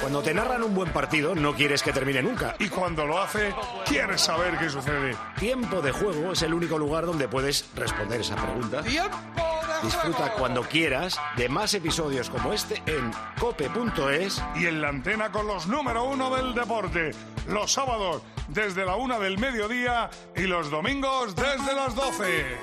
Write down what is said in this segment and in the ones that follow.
Cuando te narran un buen partido, no quieres que termine nunca. Y cuando lo hace, quieres saber qué sucede. Tiempo de juego es el único lugar donde puedes responder esa pregunta. Disfruta cuando quieras de más episodios como este en cope.es Y en la antena con los número uno del deporte. Los sábados desde la una del mediodía y los domingos desde las doce.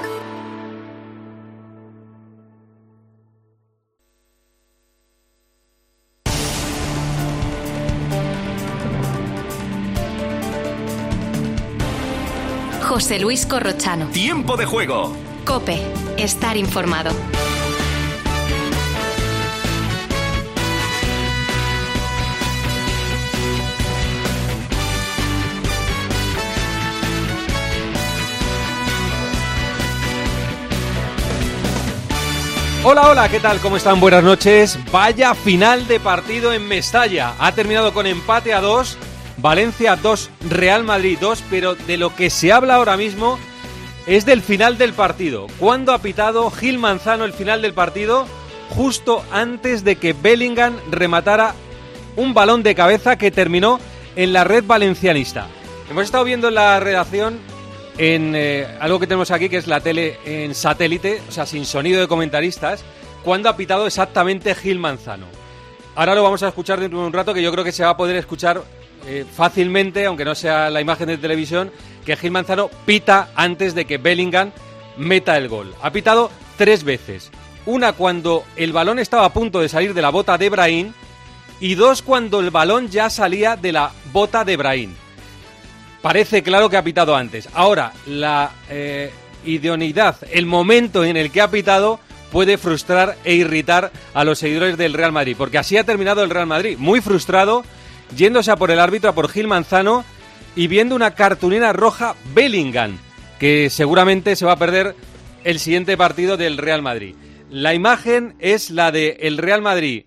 José Luis Corrochano. Tiempo de juego. Cope. Estar informado. Hola, hola, ¿qué tal? ¿Cómo están? Buenas noches. Vaya final de partido en Mestalla. Ha terminado con empate a dos. Valencia 2, Real Madrid 2, pero de lo que se habla ahora mismo es del final del partido. ¿Cuándo ha pitado Gil Manzano el final del partido? Justo antes de que Bellingham rematara un balón de cabeza que terminó en la red valencianista. Hemos estado viendo en la redacción en eh, algo que tenemos aquí que es la tele en satélite, o sea, sin sonido de comentaristas, cuándo ha pitado exactamente Gil Manzano. Ahora lo vamos a escuchar dentro de un rato que yo creo que se va a poder escuchar eh, fácilmente, aunque no sea la imagen de televisión, que Gil Manzano pita antes de que Bellingham meta el gol. Ha pitado tres veces. Una cuando el balón estaba a punto de salir de la bota de Brahim y dos cuando el balón ya salía de la bota de Brahim. Parece claro que ha pitado antes. Ahora, la eh, idoneidad, el momento en el que ha pitado puede frustrar e irritar a los seguidores del Real Madrid, porque así ha terminado el Real Madrid, muy frustrado, yéndose a por el árbitro, a por Gil Manzano y viendo una cartulina roja Bellingham, que seguramente se va a perder el siguiente partido del Real Madrid. La imagen es la de el Real Madrid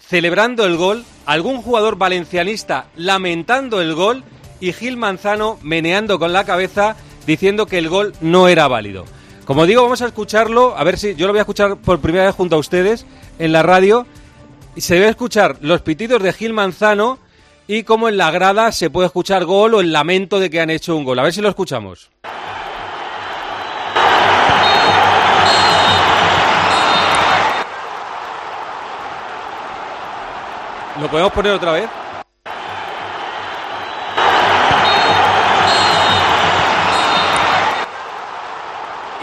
celebrando el gol, algún jugador valencianista lamentando el gol y Gil Manzano meneando con la cabeza diciendo que el gol no era válido. Como digo, vamos a escucharlo, a ver si yo lo voy a escuchar por primera vez junto a ustedes en la radio. Se debe escuchar los pitidos de Gil Manzano y como en la grada se puede escuchar gol o el lamento de que han hecho un gol. A ver si lo escuchamos. ¿Lo podemos poner otra vez?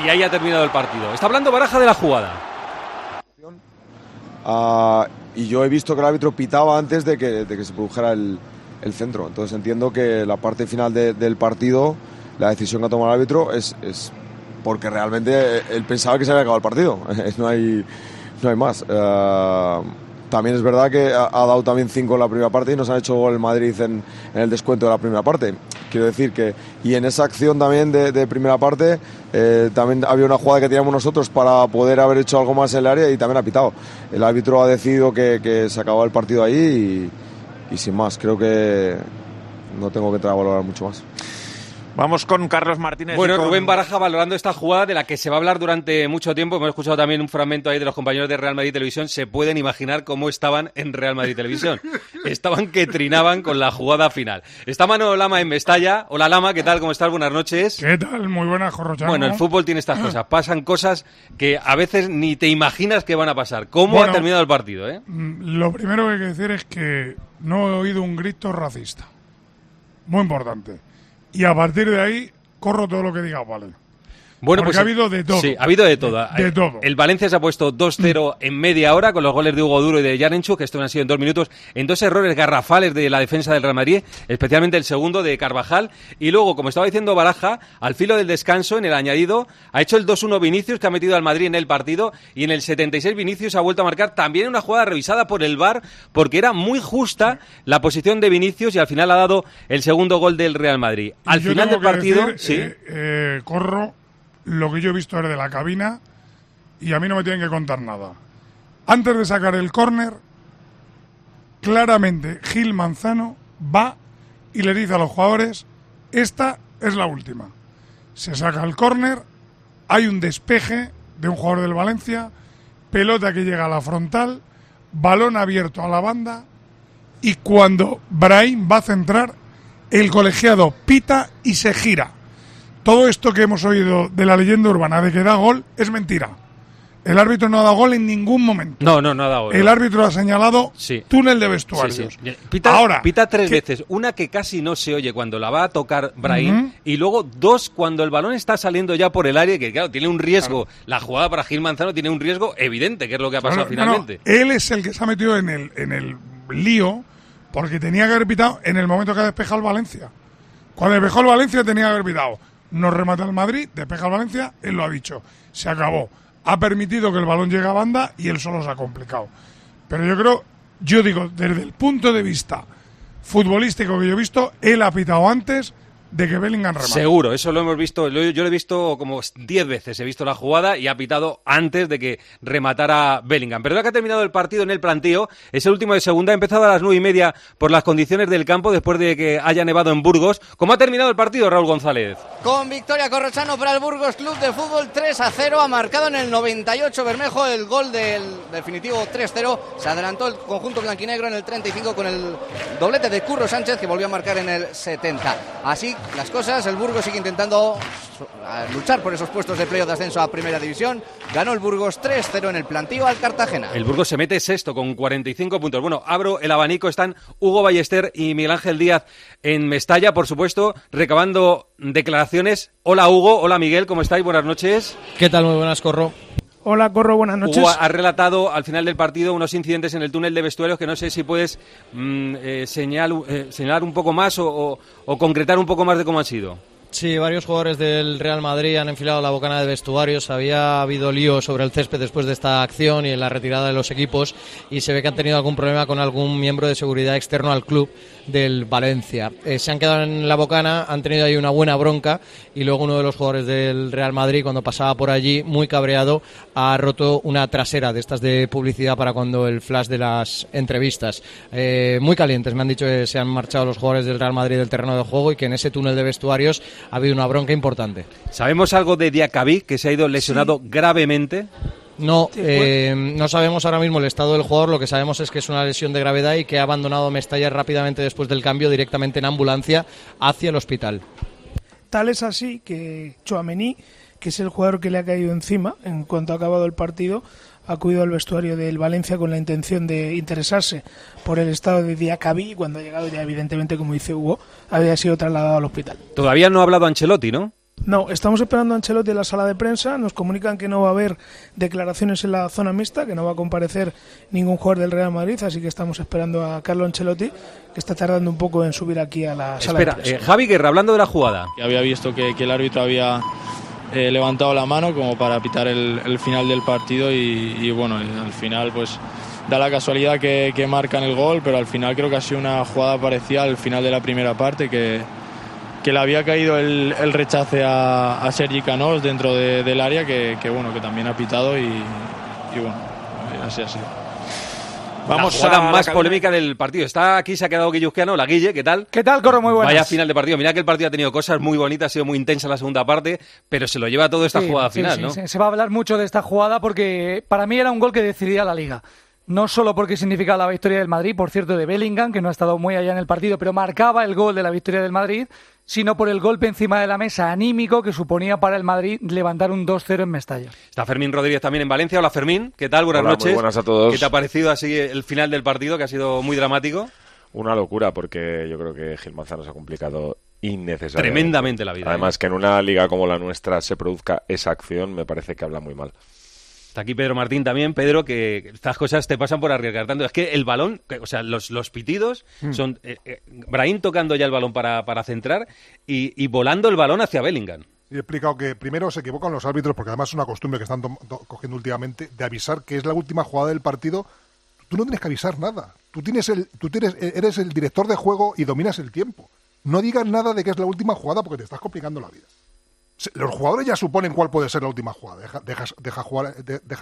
Y ahí ha terminado el partido. Está hablando Baraja de la jugada. Uh, y yo he visto que el árbitro pitaba antes de que, de que se produjera el, el, centro. Entonces entiendo que la parte final de, del partido, la decisión que ha tomado el árbitro es, es, porque realmente él pensaba que se había acabado el partido. no, hay, no hay más. Uh, también es verdad que ha, ha, dado también cinco en la primera parte y nos han hecho gol el Madrid en, en, el descuento de la primera parte. Quiero decir que, y en esa acción también de, primera parte, eh, también había una jugada que teníamos nosotros para poder haber hecho algo más en el área y también ha pitado. El árbitro ha decidido que, que se acababa el partido ahí y, y sin más, creo que no tengo que entrar a valorar mucho más. Vamos con Carlos Martínez. Bueno, con... Rubén Baraja valorando esta jugada de la que se va a hablar durante mucho tiempo. Hemos escuchado también un fragmento ahí de los compañeros de Real Madrid Televisión. Se pueden imaginar cómo estaban en Real Madrid Televisión. estaban que trinaban con la jugada final. Está Manolo Lama en Mestalla. Hola Lama, ¿qué tal? ¿Cómo estás? Buenas noches. ¿Qué tal? Muy buenas, Jorrochano. Bueno, el fútbol tiene estas cosas. Pasan cosas que a veces ni te imaginas que van a pasar. ¿Cómo bueno, ha terminado el partido? Eh? Lo primero que hay que decir es que no he oído un grito racista. Muy importante. Y a partir de ahí corro todo lo que diga, vale. Bueno, Porque pues ha habido de todo. Sí, ha habido de todo. De, de todo. El Valencia se ha puesto 2-0 en media hora con los goles de Hugo Duro y de Yarenchu, que esto han sido en dos minutos, en dos errores garrafales de la defensa del Real Madrid, especialmente el segundo de Carvajal. Y luego, como estaba diciendo Baraja, al filo del descanso, en el añadido, ha hecho el 2-1 Vinicius, que ha metido al Madrid en el partido, y en el 76 Vinicius ha vuelto a marcar también una jugada revisada por el VAR, porque era muy justa la posición de Vinicius y al final ha dado el segundo gol del Real Madrid. Al Yo final del partido, decir, sí. Eh, eh, corro lo que yo he visto desde la cabina y a mí no me tienen que contar nada. Antes de sacar el córner, claramente Gil Manzano va y le dice a los jugadores, esta es la última. Se saca el córner, hay un despeje de un jugador del Valencia, pelota que llega a la frontal, balón abierto a la banda y cuando Brahim va a centrar, el colegiado pita y se gira. Todo esto que hemos oído de la leyenda urbana de que da gol es mentira. El árbitro no ha dado gol en ningún momento. No, no, no ha dado gol. El árbitro ha señalado Sí. túnel de vestuarios. sí. Pita, Ahora, pita tres que- veces. Una que casi no se oye cuando la va a tocar Brahim. Y luego dos cuando el balón está saliendo ya por el área. Que claro, tiene un riesgo. La jugada para Gil Manzano tiene un riesgo evidente, que es lo que ha pasado no, finalmente. él es el que se ha metido en el, en el lío porque tenía que haber pitado en el momento que ha despejado el Valencia. Cuando despejó el Valencia tenía que haber pitado. No remata el Madrid, despeja el Valencia, él lo ha dicho. Se acabó. Ha permitido que el balón llegue a banda y él solo se ha complicado. Pero yo creo, yo digo, desde el punto de vista futbolístico que yo he visto, él ha pitado antes de que Bellingham remate. Seguro, eso lo hemos visto. lo- Yo lo he visto como 10 veces. He visto la jugada y ha pitado antes de que rematara Bellingham. Pero ahora que ha terminado el partido en el plantío, es el último de segunda. Ha empezado a las nueve y media por las condiciones del campo después de que haya nevado en Burgos. ¿Cómo ha terminado el partido, Raúl González? Con victoria Corrochano para el Burgos Club de Fútbol 3 a 0. Ha marcado en el 98 Bermejo el gol del definitivo 3-0. Se adelantó el conjunto blanquinegro en el 35 con el doblete de Curro Sánchez que volvió a marcar en el 70. Así las cosas, el Burgos sigue intentando luchar por esos puestos de playoff de ascenso a Primera División. Ganó el Burgos 3-0 en el plantío al Cartagena. El Burgos se mete sexto con 45 puntos. Bueno, abro el abanico. Están Hugo Ballester y Miguel Ángel Díaz en Mestalla, por supuesto, recabando declaraciones. Hola Hugo, hola Miguel, ¿cómo estáis? Buenas noches. ¿Qué tal? Muy buenas, Corro. Hola, Corro, buenas noches. Ha relatado al final del partido unos incidentes en el túnel de vestuarios que no sé si puedes mm, eh, señal- eh, señalar un poco más o, o- o concretar un poco más de cómo han sido. Sí, varios jugadores del Real Madrid han enfilado la bocana de vestuarios. Había habido lío sobre el césped después de esta acción y en la retirada de los equipos y se ve que han tenido algún problema con algún miembro de seguridad externo al club del Valencia. Eh, se han quedado en la bocana, han tenido ahí una buena bronca y luego uno de los jugadores del Real Madrid cuando pasaba por allí, muy cabreado, ha roto una trasera de estas de publicidad para cuando el flash de las entrevistas. Eh, muy calientes, me han dicho que se han marchado los jugadores del Real Madrid del terreno de juego y que en ese túnel de vestuarios ha habido una bronca importante. ¿Sabemos algo de Diacabí, que se ha ido lesionado gravemente? No, eh, no sabemos ahora mismo el estado del jugador, lo que sabemos es que es una lesión de gravedad y que ha abandonado Mestalla rápidamente después del cambio directamente en ambulancia hacia el hospital. Tal es así que Chouameni, que es el jugador que le ha caído encima en cuanto ha acabado el partido, acudido al vestuario del Valencia con la intención de interesarse por el estado de Diacabí y cuando ha llegado ya evidentemente, como dice Hugo, había sido trasladado al hospital. Todavía no ha hablado Ancelotti, ¿no? No, estamos esperando a Ancelotti en la sala de prensa. Nos comunican que no va a haber declaraciones en la zona mixta, que no va a comparecer ningún jugador del Real Madrid, así que estamos esperando a Carlo Ancelotti, que está tardando un poco en subir aquí a la sala Espera, de prensa. eh, Javi Guerra, hablando de la jugada. que había visto que, que el árbitro había eh, levantado la mano como para pitar el, final del partido y, bueno, al final pues da la casualidad que, marcan el gol, pero al final creo que ha sido una jugada parecida al final de la primera parte que, que le había caído el, el rechace a, Sergi Canós dentro de- del área que, bueno que también ha pitado y bueno, así ha sido. Vamos la a la más cabina. polémica del partido. Está aquí, se ha quedado Guillusquiano. La Guille, ¿qué tal? ¿Qué tal, Corro? Muy buenas. Vaya final de partido. Mira que el partido ha tenido cosas muy bonitas, ha sido muy intensa la segunda parte, pero se lo lleva todo esta Sí, jugada sí, final, sí, ¿no? Se va a hablar mucho de esta jugada porque para mí era un gol que decidía la liga. No solo porque significaba la victoria del Madrid, por cierto, de Bellingham, que no ha estado muy allá en el partido, pero marcaba el gol de la victoria del Madrid, sino por el golpe encima de la mesa anímico que suponía para el Madrid levantar un 2-0 en Mestalla. Está Fermín Rodríguez también en Valencia. Hola Fermín, ¿qué tal? Buenas Hola, muy noches. buenas a todos. ¿Qué te ha parecido así el final del partido, que ha sido muy dramático? Una locura, porque yo creo que Gil Manzano se ha complicado innecesariamente. Tremendamente la vida, Además, ¿eh? que en una liga como la nuestra se produzca esa acción, me parece que habla muy mal. Está aquí Pedro Martín también. Pedro, que estas cosas te pasan por arriesgar tanto. Es que el balón, que- o sea, los, los pitidos Mm. son eh, eh, Brahim tocando ya el balón para, para centrar y, y volando el balón hacia Bellingham. Y he explicado que primero se equivocan los árbitros, porque además es una costumbre que están cogiendo últimamente, de avisar que es la última jugada del partido. Tú no tienes que avisar nada. Tú, tienes el, tú tienes, eh, eres el director de juego y dominas el tiempo. No digas nada de que es la última jugada porque te estás complicando la vida. Los jugadores ya suponen cuál puede ser la última jugada. Deja, jugar,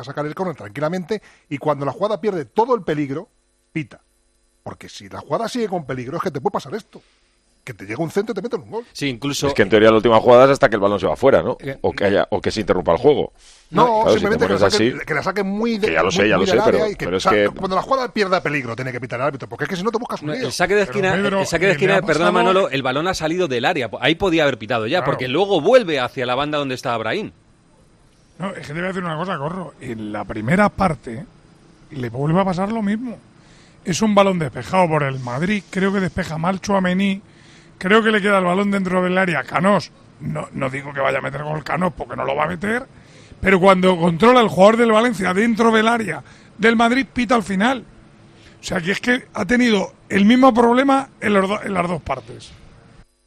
sacar el córner tranquilamente y cuando la jugada pierde todo el peligro, pita. Porque si la jugada sigue con peligro es que te puede pasar esto. Que te llega un centro y te meten un gol. Sí, incluso. Es que en teoría la última jugada es hasta que el balón se va fuera, ¿no? O que, haya, o que se interrumpa el juego. No, Claro, si simplemente te que, pones la saquen, así- que la saquen muy de, Que ya lo sé, ya lo sé, pero- que, pero es o sea, que- cuando la jugada pierda peligro tiene que pitar el árbitro, porque es que si no te buscas un. El saque de esquina, Pedro, el saque de esquina perdona pasado- Manolo, el balón ha salido del área. Ahí podía haber pitado ya, Claro. porque luego vuelve hacia la banda donde está Brahim. No, es que te voy a decir una cosa, Corro. En la primera parte le vuelve a pasar lo mismo. Es un balón despejado por el Madrid. Creo que despeja mal Chuamení. Creo que le queda el balón dentro del área. Canós. No, no digo que vaya a meter gol Canós porque no lo va a meter. Pero cuando controla el jugador del Valencia dentro del área del Madrid, pita al final. O sea que es que ha tenido el mismo problema en, los do- en las dos partes.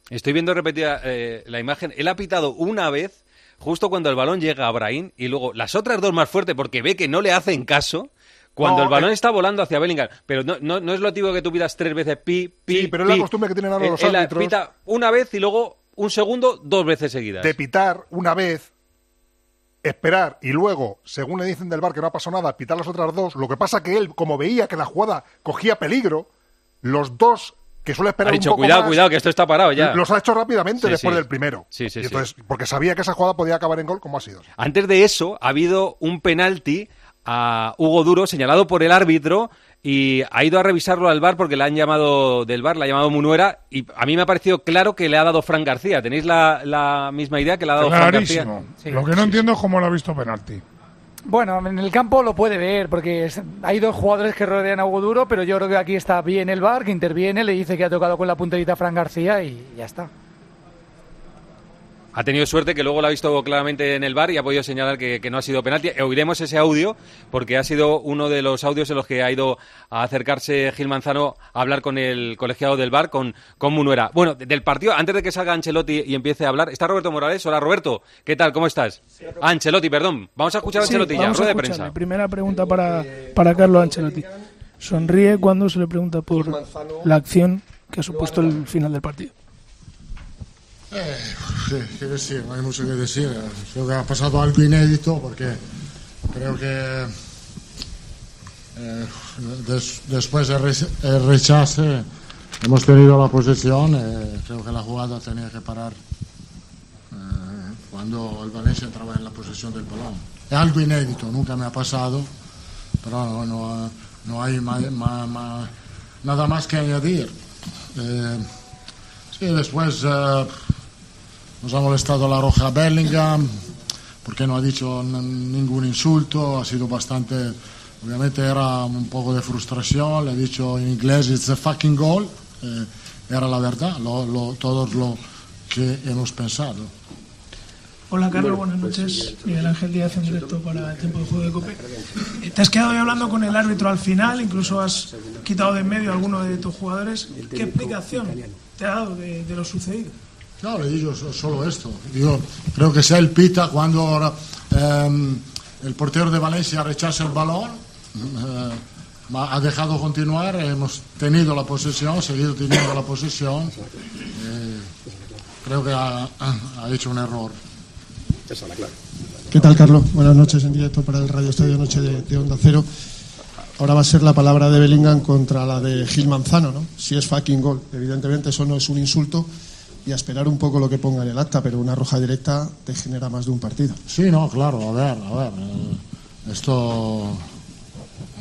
Estoy viendo repetida eh, la imagen. Él ha pitado una vez, justo cuando el balón llega a Brahim, y luego las otras dos más fuerte, porque ve que no le hacen caso. Cuando No, el balón eh. está volando hacia Bellingham. Pero no, no, no es lo típico que tú pidas tres veces pi, pi. Sí, pero es la costumbre que tienen ahora Él- los árbitros. pita una vez y luego un segundo, dos veces seguidas. de pitar una vez, esperar y luego, según le dicen del bar que no ha pasado nada, pitar las otras dos. Lo que pasa que él, como veía que la jugada cogía peligro, los dos que suele esperar ha dicho, un poco cuidado, más, cuidado, que esto está parado ya. los ha hecho rápidamente Sí, después sí. del primero. Sí, sí, Y sí. entonces, porque sabía que esa jugada podía acabar en gol como ha sido. Antes de eso, ha habido un penalti a Hugo Duro señalado por el árbitro y ha ido a revisarlo al bar porque le han llamado del bar, le ha llamado Munuera y a mí me ha parecido claro que le ha dado Fran García. ¿Tenéis la, la misma idea que le ha dado Fran García? Clarísimo. Lo que no entiendo es cómo lo ha visto penalti. Bueno, en el campo lo puede ver, porque hay dos jugadores que rodean a Hugo Duro, pero yo creo que aquí está bien el bar, que interviene, le dice que ha tocado con la punterita a Fran García y ya está. Ha tenido suerte que luego lo ha visto claramente en el bar y ha podido señalar que, que no ha sido penalti. Oiremos ese audio porque ha sido uno de los audios en los que ha ido a acercarse Gil Manzano a hablar con el colegiado del bar, con, con Munuera. Bueno, de- del partido, antes de que salga Ancelotti y empiece a hablar, está Roberto Morales. Hola Roberto, ¿qué tal? ¿Cómo estás? Ah, Ancelotti, perdón. Vamos a escuchar a Sí, Ancelotti ya, vamos a rueda de prensa. Primera pregunta para, para Carlos Ancelotti. Sonríe cuando se le pregunta por la acción que ha supuesto el final del partido. Eh, qué decir, no hay mucho que decir. Creo que ha pasado algo inédito porque creo que eh, des- después del re- el rechace hemos tenido la posesión. eh, creo que la jugada tenía que parar eh, cuando el Valencia entraba en la posesión del balón. Es algo inédito, nunca me ha pasado, pero no, no, no hay ma- ma- ma- nada más que añadir. Eh, sí, después eh, nos ha molestado la roja Bellingham porque no ha dicho ningún insulto, ha sido bastante, obviamente era un poco de frustración, le he dicho en inglés it's a fucking goal, eh, era la verdad, lo, lo- todo lo que hemos pensado. Hola Carlos, buenas noches. Miguel Ángel Díaz en directo para el tiempo de juego de Cope. Te has quedado hoy hablando con el árbitro al final, incluso has quitado de en medio a alguno de tus jugadores. ¿Qué explicación te ha dado de, de lo sucedido? No, le digo so- solo esto. Digo, creo que sea el pita cuando ahora, ehm, el portero de Valencia rechaza el balón, eh, ha dejado continuar, hemos tenido la posesión, seguido teniendo la posesión. eh, creo que ha, ha hecho un error. Esa es la clave. ¿Qué tal, Carlos? Buenas noches en directo para el Radio Estadio Noche de, de Onda Cero. Ahora va a ser la palabra de Bellingham contra la de Gil Manzano, ¿no? Si es fucking gol. Evidentemente eso no es un insulto y a esperar un poco lo que ponga en el acta, pero una roja directa te genera más de un partido. Sí, no, claro, a ver, a ver. eh, esto.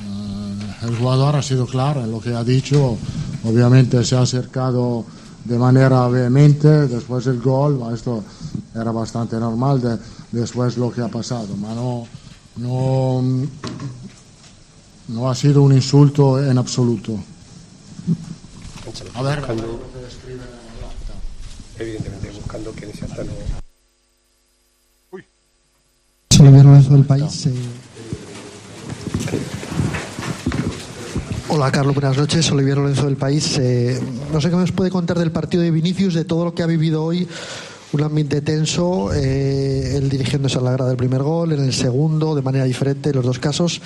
eh, el jugador ha sido claro en lo que ha dicho. Obviamente se ha acercado de manera vehemente. Después el gol, esto era bastante normal. de- después lo que ha pasado, ma no, no, no ha sido un insulto en absoluto. A ver, Buscando- evidentemente buscando que del País. eh. Hola Carlos, buenas noches. Soy Olivier Lorenzo del País. Eh, no sé qué nos puede contar del partido de Vinicius, de todo lo que ha vivido hoy. Un ambiente tenso, eh, él dirigiéndose a la grada del primer gol, en el segundo, de manera diferente, en los dos casos.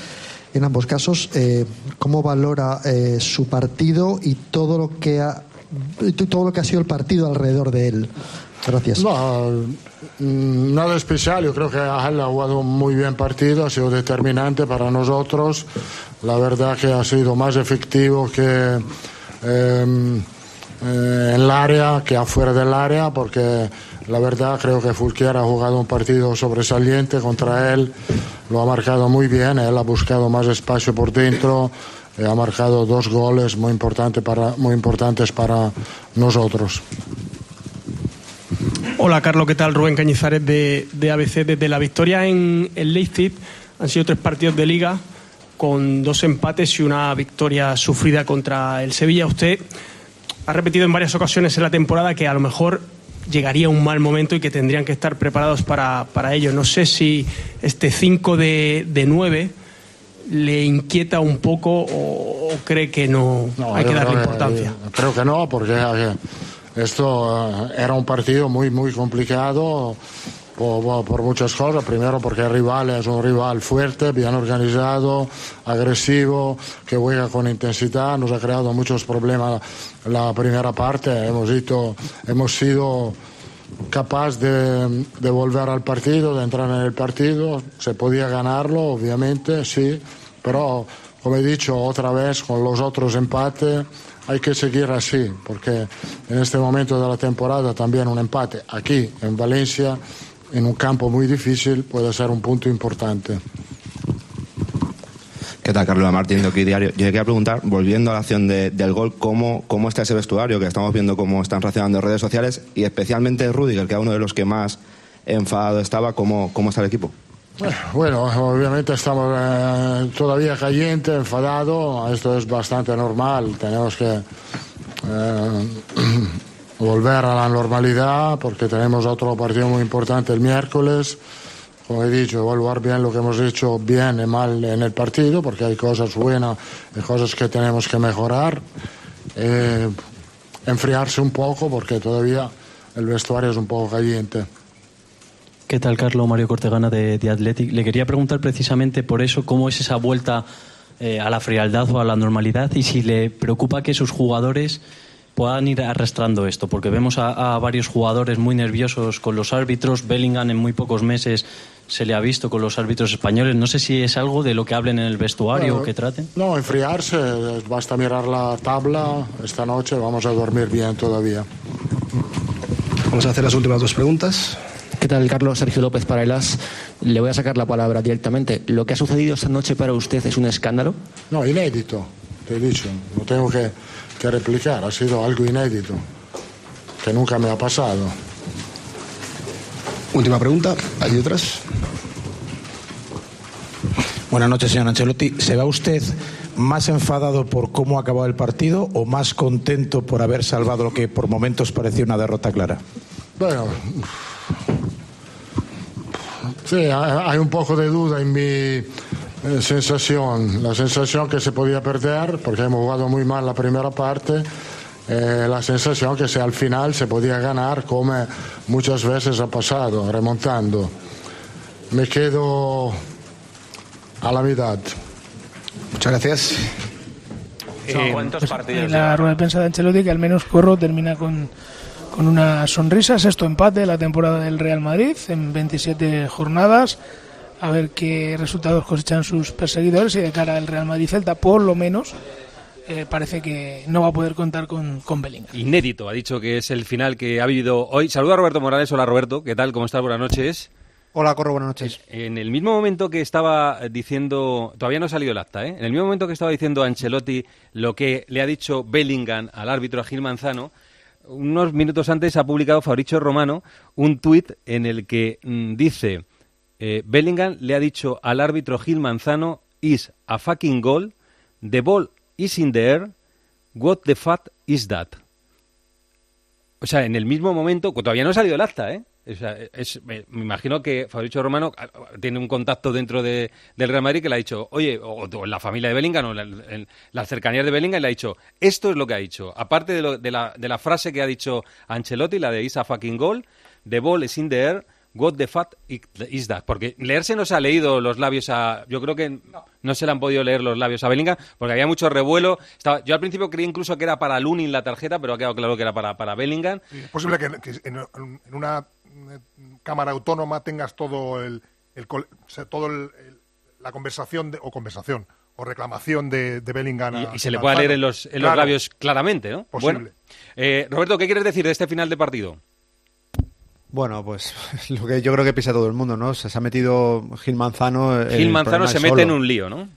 En ambos casos, eh, ¿cómo valora eh, su partido y todo lo que ha todo lo que ha sido el partido alrededor de él? Gracias. No, mm, nada especial. Yo creo que Ángel ha jugado un muy bien partido, ha sido determinante para nosotros. La verdad que ha sido más efectivo que em, eh, en el área que afuera del área, porque la verdad creo que Fulquier ha jugado un partido sobresaliente contra él, lo ha marcado muy bien, él ha buscado más espacio por dentro, ha marcado dos goles muy, importante para, muy importantes para nosotros. Hola Carlos, ¿qué tal? Rubén Cañizares de, de ABC. Desde la victoria en el Leipzig han sido tres partidos de liga con dos empates y una victoria sufrida contra el Sevilla. Usted ha repetido en varias ocasiones en la temporada que a lo mejor llegaría un mal momento y que tendrían que estar preparados para, para ello. No sé si este 5 de, de 9 le inquieta un poco o, o cree que no, hay que darle importancia. Creo que no, porque esto eh, era un partido muy, muy complicado por, por- por muchas cosas. Primero porque el rival es un rival fuerte, bien organizado, agresivo, que juega con intensidad. Nos ha creado muchos problemas la primera parte. Hemos, ido- hemos sido capaz de, volver al partido, de entrar en el partido. Se podía ganarlo, obviamente, sí, pero como he dicho otra vez con los otros empates, hay que seguir así, porque en este momento de la temporada también un empate aquí en Valencia, en un campo muy difícil, puede ser un punto importante. ¿Qué tal, Carlos Martín Diario? Yo quería preguntar, volviendo a la acción de- del gol, ¿cómo, ¿cómo está ese vestuario? Que estamos viendo cómo están reaccionando redes sociales y especialmente Rudiger, que era uno de los que más enfadado estaba, ¿cómo, cómo está el equipo? Bueno, obviamente estamos eh, todavía caliente, enfadado, esto es bastante normal, tenemos que eh, volver a la normalidad porque tenemos otro partido muy importante el miércoles. Como he dicho, evaluar bien lo que hemos hecho bien y mal en el partido porque hay cosas buenas y cosas que tenemos que mejorar. Eh, enfriarse un poco porque todavía el vestuario es un poco caliente. ¿Qué tal, Carlos? Mario Cortegana de, de Athletic. Le quería preguntar precisamente por eso, cómo es esa vuelta eh, a la frialdad o a la normalidad y si le preocupa que sus jugadores puedan ir arrastrando esto, porque vemos a, a varios jugadores muy nerviosos con los árbitros. Bellingham en muy pocos meses se le ha visto con los árbitros españoles. No sé si es algo de lo que hablen en el vestuario o que traten. No, enfriarse, basta mirar la tabla. Esta noche vamos a dormir bien todavía. Vamos a hacer las últimas dos preguntas. ¿Qué tal, Carlos? Sergio López para el AS. Le voy a sacar la palabra directamente. ¿Lo que ha sucedido esta noche para usted es un escándalo? No, inédito, te he dicho. No tengo que, que replicar, ha sido algo inédito, que nunca me ha pasado. Última pregunta. ¿Hay otras? Buenas noches, señor Ancelotti. ¿Se va usted más enfadado por cómo ha acabado el partido o más contento por haber salvado lo que por momentos parecía una derrota clara? Bueno, sí, hay un poco de duda en mi eh, sensación. La sensación que se podía perder, porque hemos jugado muy mal la primera parte. Eh, la sensación que se, al final se podía ganar como muchas veces ha pasado, remontando. Me quedo a la mitad. Muchas gracias. ¿Cuántos partidos? En la rueda de prensa de Ancelotti que al menos Corro termina con, con una sonrisa. Sexto empate de la temporada del Real Madrid en 27 jornadas. A ver qué resultados cosechan sus perseguidores y de cara al Real Madrid-Celta, por lo menos, eh, parece que no va a poder contar con, con Bellingham. Inédito, ha dicho que es el final que ha vivido hoy. Saluda a Roberto Morales. Hola Roberto, ¿qué tal? ¿Cómo estás? Buenas noches. Hola, Corro, buenas noches. En el mismo momento que estaba diciendo, todavía no ha salido el acta, ¿eh? En el mismo momento que estaba diciendo Ancelotti lo que le ha dicho Bellingham al árbitro a Gil Manzano, unos minutos antes ha publicado Fabricio Romano un tuit en el que mm, dice eh, Bellingham le ha dicho al árbitro Gil Manzano is a fucking goal, the ball is in the air, what the fuck is that? O sea, en el mismo momento, todavía no ha salido el acta, ¿eh? O sea, me, imagino que Fabricio Romano ah, tiene un contacto dentro de- del Real Madrid que le ha dicho, oye, o, la familia de Bellingham, o la- en las cercanías de Bellingham, y le ha dicho, esto es lo que ha dicho. Aparte de, lo- de la, de la frase que ha dicho Ancelotti, la de is a fucking goal, the ball is in the air, what the fuck is that? Porque leerse no se ha leído los labios a... Yo creo que no, se le han podido leer los labios a Bellingham porque había mucho revuelo. Estaba, yo al principio creí incluso que era para Lunin la tarjeta, pero ha quedado claro que era para, para Bellingham. Es posible que, que en, en una eh, cámara autónoma tengas todo el, el col- o sea, todo el- el- la conversación de- o conversación o reclamación de, de Bellingham. a Y, y se le puede leer en los, en los labios claramente, ¿no? Posible. Bueno, eh, Roberto, ¿qué quieres decir de este final de partido? Bueno, pues lo que yo creo que piensa todo el mundo, ¿no? Se, se ha metido Gil Manzano. Gil Manzano se mete solo. en un lío, ¿no?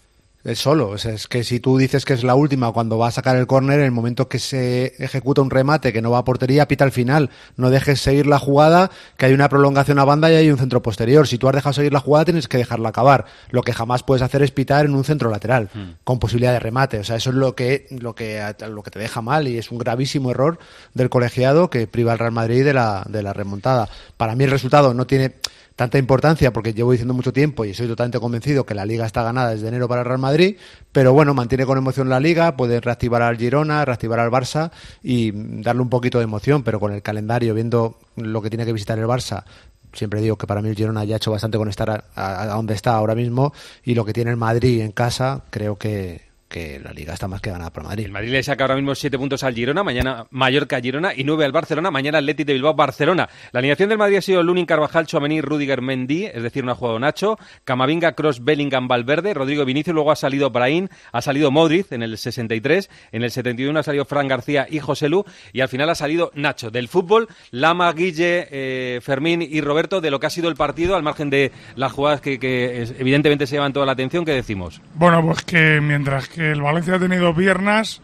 Es solo, o sea, es que si tú dices que es la última cuando va a sacar el córner, en el momento que se ejecuta un remate que no va a portería, pita al final. No dejes seguir la jugada, que hay una prolongación a banda y hay un centro posterior. Si tú has dejado seguir la jugada, tienes que dejarla acabar. Lo que jamás puedes hacer es pitar en un centro lateral, con posibilidad de remate. O sea, eso es lo que, lo que, lo que te deja mal y es un gravísimo error del colegiado que priva al Real Madrid de la, de la remontada. Para mí el resultado no tiene tanta importancia porque llevo diciendo mucho tiempo y soy totalmente convencido que la liga está ganada desde enero para Real Madrid, pero bueno, mantiene con emoción la liga, puede reactivar al Girona, reactivar al Barça y darle un poquito de emoción, pero con el calendario, viendo lo que tiene que visitar el Barça, siempre digo que para mí el Girona ya ha hecho bastante con estar a donde está ahora mismo y lo que tiene el Madrid en casa, creo que, que la liga está más que ganada para Madrid. El Madrid le saca ahora mismo 7 puntos al Girona, mañana Mallorca-Girona y 9 al Barcelona, mañana Athletic de Bilbao-Barcelona. La alineación del Madrid ha sido Lunin, Carvajal, Chouameni, Rudiger, Mendy, es decir, no ha jugado Nacho, Camavinga, Cross, Bellingham, Valverde, Rodrigo Vinicius, luego ha salido Brahim, ha salido Modric en el 63, en el 71 ha salido Fran García y José Lu y al final ha salido Nacho. Del fútbol, Lama, Guille, eh, Fermín y Roberto, de lo que ha sido el partido, al margen de las jugadas que, que, evidentemente se llevan toda la atención, ¿qué decimos? Bueno, pues que mientras que el Valencia ha tenido piernas,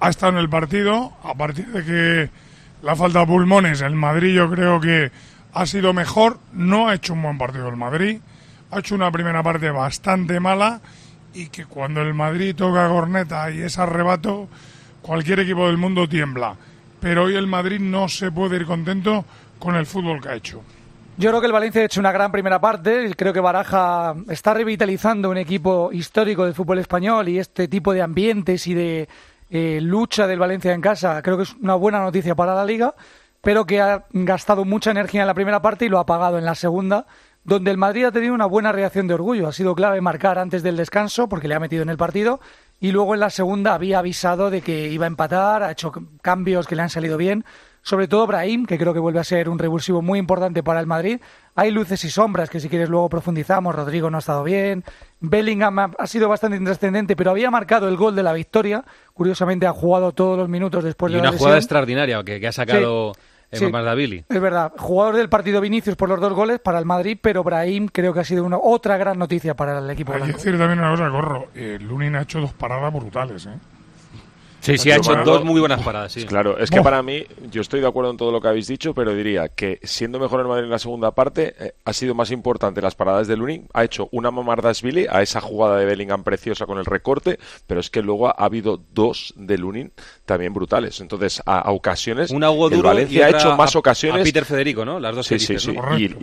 ha estado en el partido. A partir de que la falta de pulmones, el Madrid yo creo que ha sido mejor. No ha hecho un buen partido el Madrid. Ha hecho una primera parte bastante mala y que cuando el Madrid toca corneta y es arrebato, cualquier equipo del mundo tiembla. Pero hoy el Madrid no se puede ir contento con el fútbol que ha hecho. Yo creo que el Valencia ha hecho una gran primera parte. Creo que Baraja está revitalizando un equipo histórico del fútbol español y este tipo de ambientes y de eh, lucha del Valencia en casa creo que es una buena noticia para la liga, pero que ha gastado mucha energía en la primera parte y lo ha pagado en la segunda, donde el Madrid ha tenido una buena reacción de orgullo. Ha sido clave marcar antes del descanso porque le ha metido en el partido y luego en la segunda había avisado de que iba a empatar, ha hecho cambios que le han salido bien. Sobre todo Brahim, que creo que vuelve a ser un revulsivo muy importante para el Madrid. Hay luces y sombras que si quieres luego profundizamos. Rodrigo no ha estado bien. Bellingham ha, ha sido bastante intrascendente, pero había marcado el gol de la victoria. Curiosamente ha jugado todos los minutos después Y de la una jugada extraordinaria que, que ha sacado Sí. Mardavili. Es verdad, jugador del partido Vinicius por los dos goles para el Madrid, pero Brahim creo que ha sido una, otra gran noticia para el equipo Hay que decir también una cosa, Corro. Eh, Lunin ha hecho dos paradas brutales, ¿eh? Sí, sí, ha hecho dos muy buenas paradas, sí. Claro, es que para mí, yo estoy de acuerdo en todo lo que habéis dicho, pero diría que siendo mejor el Madrid en la segunda parte, eh, ha sido más importante las paradas de Lunin. Ha hecho una mamardasvili a esa jugada de Bellingham preciosa con el recorte, pero es que luego ha, habido dos de Lunin también brutales. Entonces, a, a ocasiones, Una Hugo el Duro y Valencia ha hecho más a- ocasiones. a Peter Federico, ¿no? Las dos Sí, que sí, dices, sí. ¿no? Y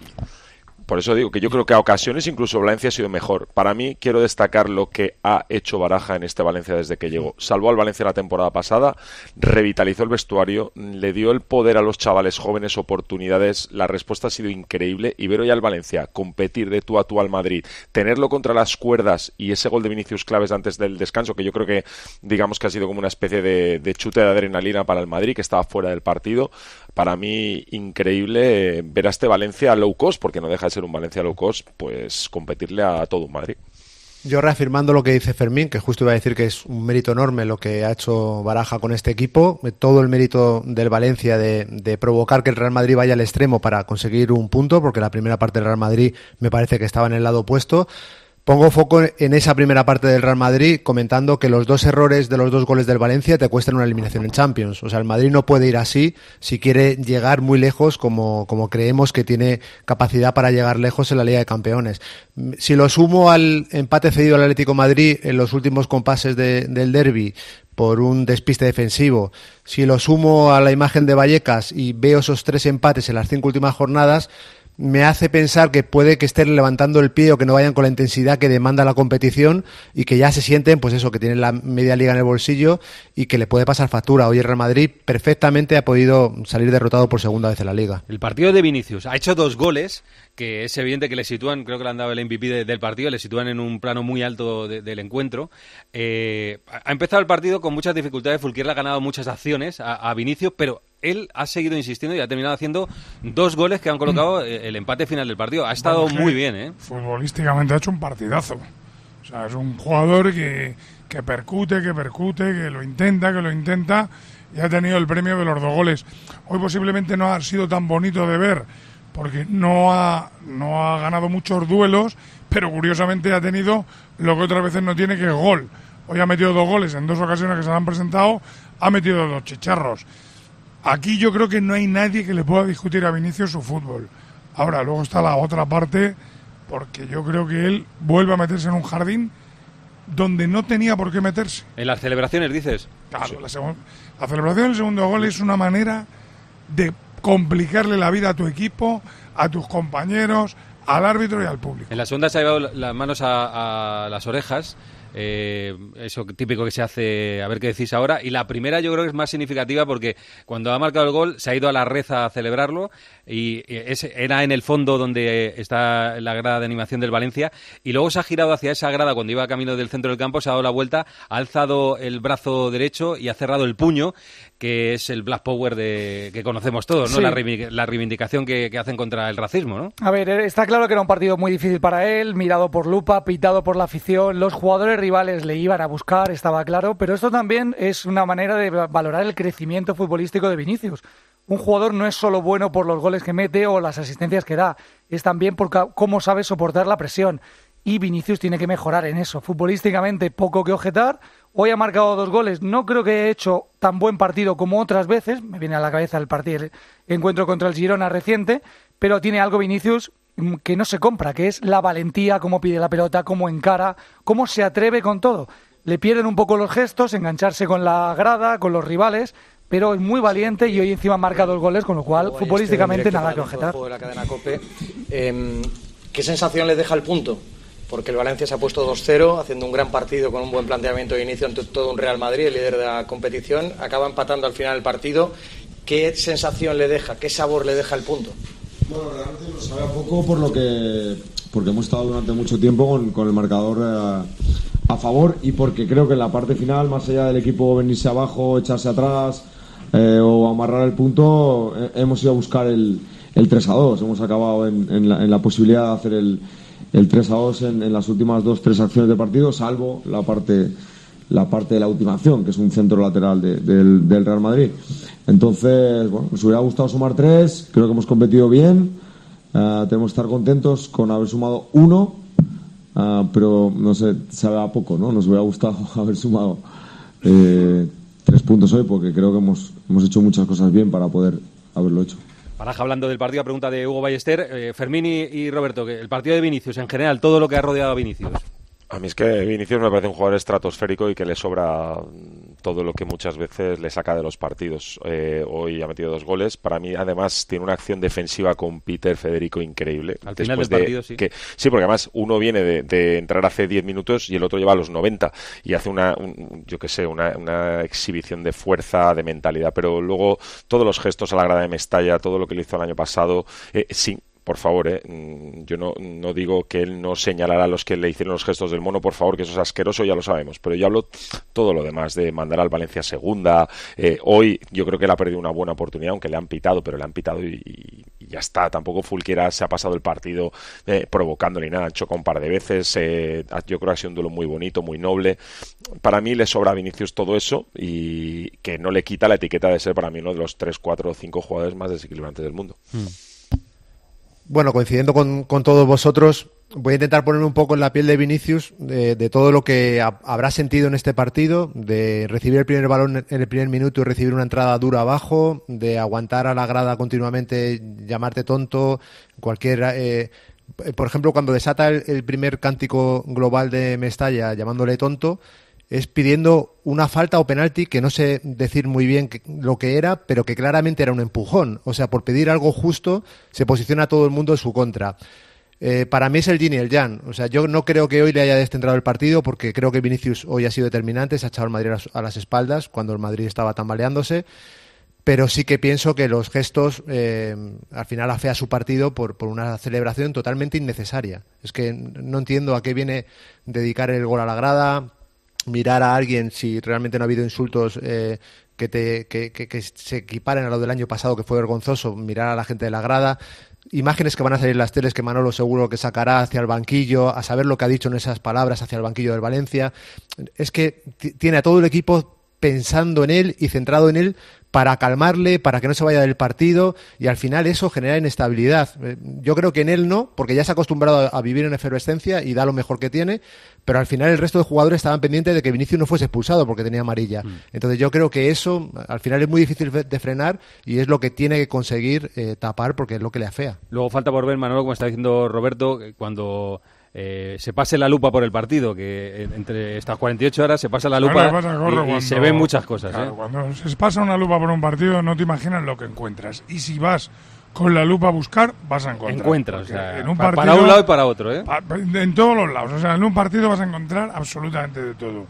por eso digo que yo creo que a ocasiones incluso Valencia ha sido mejor. Para mí quiero destacar lo que ha hecho Baraja en este Valencia desde que llegó. Salvó al Valencia la temporada pasada, revitalizó el vestuario, le dio el poder a los chavales jóvenes, oportunidades. La respuesta ha sido increíble y ver hoy al Valencia competir de tú a tú al Madrid, tenerlo contra las cuerdas y ese gol de Vinicius Claves antes del descanso, que yo creo que digamos que ha sido como una especie de, de chute de adrenalina para el Madrid, que estaba fuera del partido. Para mí, increíble eh, ver a este Valencia low cost, porque no deja de ser un Valencia low pues competirle a todo un Madrid. Yo reafirmando lo que dice Fermín, que justo iba a decir que es un mérito enorme lo que ha hecho Baraja con este equipo, todo el mérito del Valencia de provocar que el Real Madrid vaya al extremo para conseguir un punto, porque la primera parte del Real Madrid me parece que estaba en el lado opuesto. Pongo foco en esa primera parte del Real Madrid comentando que los dos errores de los dos goles del Valencia te cuestan una eliminación en Champions. O sea, el Madrid no puede ir así si quiere llegar muy lejos como, como creemos que tiene capacidad para llegar lejos en la Liga de Campeones. Si lo sumo al empate cedido al Atlético Madrid en los últimos compases de- del derby por un despiste defensivo, si lo sumo a la imagen de Vallecas y veo esos tres empates en las cinco últimas jornadas, me hace pensar que puede que estén levantando el pie o que no vayan con la intensidad que demanda la competición y que ya se sienten, pues eso, que tienen la media liga en el bolsillo y que le puede pasar factura. Hoy el Real Madrid perfectamente ha podido salir derrotado por segunda vez en la liga. El partido de Vinicius ha hecho dos goles que es evidente que le sitúan, creo que le han dado el MVP de- del partido, le sitúan en un plano muy alto de- del encuentro. Eh, ha empezado el partido con muchas dificultades, Fulquier le ha ganado muchas acciones a, a Vinicius, pero él ha seguido insistiendo y ha terminado haciendo dos goles que han colocado eh, el empate final del partido. Ha estado muy bien, ¿eh? Futbolísticamente ha hecho un partidazo. O sea, es un jugador que, que percute, que percute, que lo intenta, que lo intenta y ha tenido el premio de los dos goles. Hoy posiblemente no ha sido tan bonito de ver porque no ha, no ha ganado muchos duelos, pero curiosamente ha tenido lo que otras veces no tiene, que es gol. Hoy ha metido dos goles en dos ocasiones que se le han presentado, ha metido dos chicharros. Aquí yo creo que no hay nadie que le pueda discutir a Vinicius su fútbol. Ahora, luego está la otra parte, porque yo creo que él vuelve a meterse en un jardín donde no tenía por qué meterse. En las celebraciones, dices. Claro, la, la celebración del segundo gol es una manera de complicarle la vida a tu equipo, a tus compañeros, al árbitro y al público. En la segunda se ha llevado las manos a, las orejas. Eh, eso típico que se hace, a ver qué decís ahora. Y la primera yo creo que es más significativa porque cuando ha marcado el gol se ha ido a la red a celebrarlo y era en el fondo donde está la grada de animación del Valencia y luego se ha girado hacia esa grada cuando iba camino del centro del campo, se ha dado la vuelta, ha alzado el brazo derecho y ha cerrado el puño, que es el Black Power de, que conocemos todos, ¿no? La, reivindicación que, hacen contra el racismo, ¿no? A ver, está claro que era un partido muy difícil para él, mirado por lupa, pitado por la afición, los jugadores rivales le iban a buscar, estaba claro, pero esto también es una manera de valorar el crecimiento futbolístico de Vinicius un jugador no es solo bueno por los goles que mete o las asistencias que da, es también por cómo sabe soportar la presión. Y Vinicius tiene que mejorar en eso. Futbolísticamente poco que objetar. Hoy ha marcado dos goles. No creo que haya hecho tan buen partido como otras veces. Me viene a la cabeza el partido, el encuentro contra el Girona reciente. Pero tiene algo Vinicius que no se compra, que es la valentía, cómo pide la pelota, cómo encara, cómo se atreve con todo. Le pierden un poco los gestos, engancharse con la grada, con los rivales, pero es muy valiente y hoy encima ha marcado dos goles, con lo cual futbolísticamente nada que objetar. Em, ¿Qué sensación le deja el punto? Porque el Valencia se ha puesto 2-0, haciendo un gran partido con un buen planteamiento de inicio ante todo un Real Madrid, el líder de la competición, acaba empatando al final el partido. ¿Qué sensación le deja? ¿Qué sabor le deja el punto? Bueno, realmente lo sabe a poco por lo que porque hemos estado durante mucho tiempo con, el marcador eh, a favor y porque creo que en la parte final, más allá del equipo venirse abajo, echarse atrás, eh, o amarrar el punto, eh, hemos ido a buscar el, el 3 a 2. Hemos acabado en, la, posibilidad de hacer el, el 3 a 2 en, las últimas dos, tres acciones de partido, salvo la parte, la parte de la última acción, que es un centro lateral del, del, Real Madrid. Entonces, bueno, nos hubiera gustado sumar tres, creo que hemos competido bien, eh, tenemos que estar contentos con haber sumado uno, pero no sé, sabe a poco, ¿no? Nos hubiera gustado haber sumado tres puntos hoy porque creo que hemos, hemos hecho muchas cosas bien para poder haberlo hecho. Paraja hablando del partido, pregunta de Hugo Ballester. Eh, Fermín y, Roberto, que el partido de Vinicius, en general, todo lo que ha rodeado a Vinicius. A mí es que Vinicius me parece un jugador estratosférico y que le sobra todo lo que muchas veces le saca de los partidos. Eh, hoy ha metido dos goles. Para mí, además, tiene una acción defensiva con Peter Federico increíble. Al final del partido, sí. Que, sí, porque además uno viene de, entrar hace 10 minutos y el otro lleva a los 90 y hace una, yo qué sé, una, exhibición de fuerza, de mentalidad. Pero luego todos los gestos a la grada de Mestalla, todo lo que le hizo el año pasado, eh, sin por favor, eh, mm, yo no, no, digo que él no señalará a los que le hicieron los gestos del mono, por favor, que eso es asqueroso, ya lo sabemos, pero yo hablo todo lo demás, de mandar al Valencia segunda. Eh, hoy yo creo que él ha perdido una buena oportunidad, aunque le han pitado, pero le han pitado y, ya está. Tampoco Fulquera se ha pasado el partido eh, provocando ni nada, chocó un par de veces. Eh, yo creo que ha sido un duelo muy bonito, muy noble. Para mí le sobra a Vinicius todo eso y que no le quita la etiqueta de ser para mí uno de los 3, 4 o 5 jugadores más desequilibrantes del mundo. Hmm. Bueno, coincidiendo con, todos vosotros, voy a intentar ponerme un poco en la piel de Vinicius, de, todo lo que habrá sentido en este partido, de recibir el primer balón en el primer minuto y recibir una entrada dura abajo, de aguantar a la grada continuamente, llamarte tonto, cualquier... Eh, por ejemplo, cuando desata el primer cántico global de Mestalla llamándole tonto, es pidiendo una falta o penalti que no sé decir muy bien lo que era, pero que claramente era un empujón. O sea, por pedir algo justo, se posiciona todo el mundo en su contra. Eh, para mí es el Gini el Jan. O sea, yo no creo que hoy le haya descentrado el partido porque creo que Vinicius hoy ha sido determinante, se ha echado el Madrid a las espaldas cuando el Madrid estaba tambaleándose. Pero sí que pienso que los gestos eh, al final afea su partido por, por una celebración totalmente innecesaria. Es que no entiendo a qué viene dedicar el gol a la grada, mirar a alguien si realmente no ha habido insultos eh, que, te, que, se equiparen a lo del año pasado, que fue vergonzoso mirar a la gente de la grada, imágenes que van a salir en las teles que Manolo seguro que sacará hacia el banquillo, a saber lo que ha dicho en esas palabras hacia el banquillo del Valencia. Es que tiene a todo el equipo pensando en él y centrado en él para calmarle, para que no se vaya del partido y al final eso genera inestabilidad. Eh, yo creo que en él no, porque ya se ha acostumbrado a vivir en efervescencia y da lo mejor que tiene, pero al final el resto de jugadores estaban pendientes de que Vinicius no fuese expulsado porque tenía amarilla. Mm. Entonces yo creo que eso al final es muy difícil de frenar y es lo que tiene que conseguir eh, tapar porque es lo que le afea. Luego falta por ver, Manolo, como está diciendo Roberto, cuando eh, se pase la lupa por el partido, que entre estas 48 horas se pasa la lupa y, se ven muchas cosas. ¿eh? Cuando se pasa una lupa por un partido no te imaginas lo que encuentras. Y si vas con la lupa a buscar, vas a encontrar. Encuentras, en un partido, para un lado y para otro. ¿eh? En todos los lados. O sea, en un partido vas a encontrar absolutamente de todo.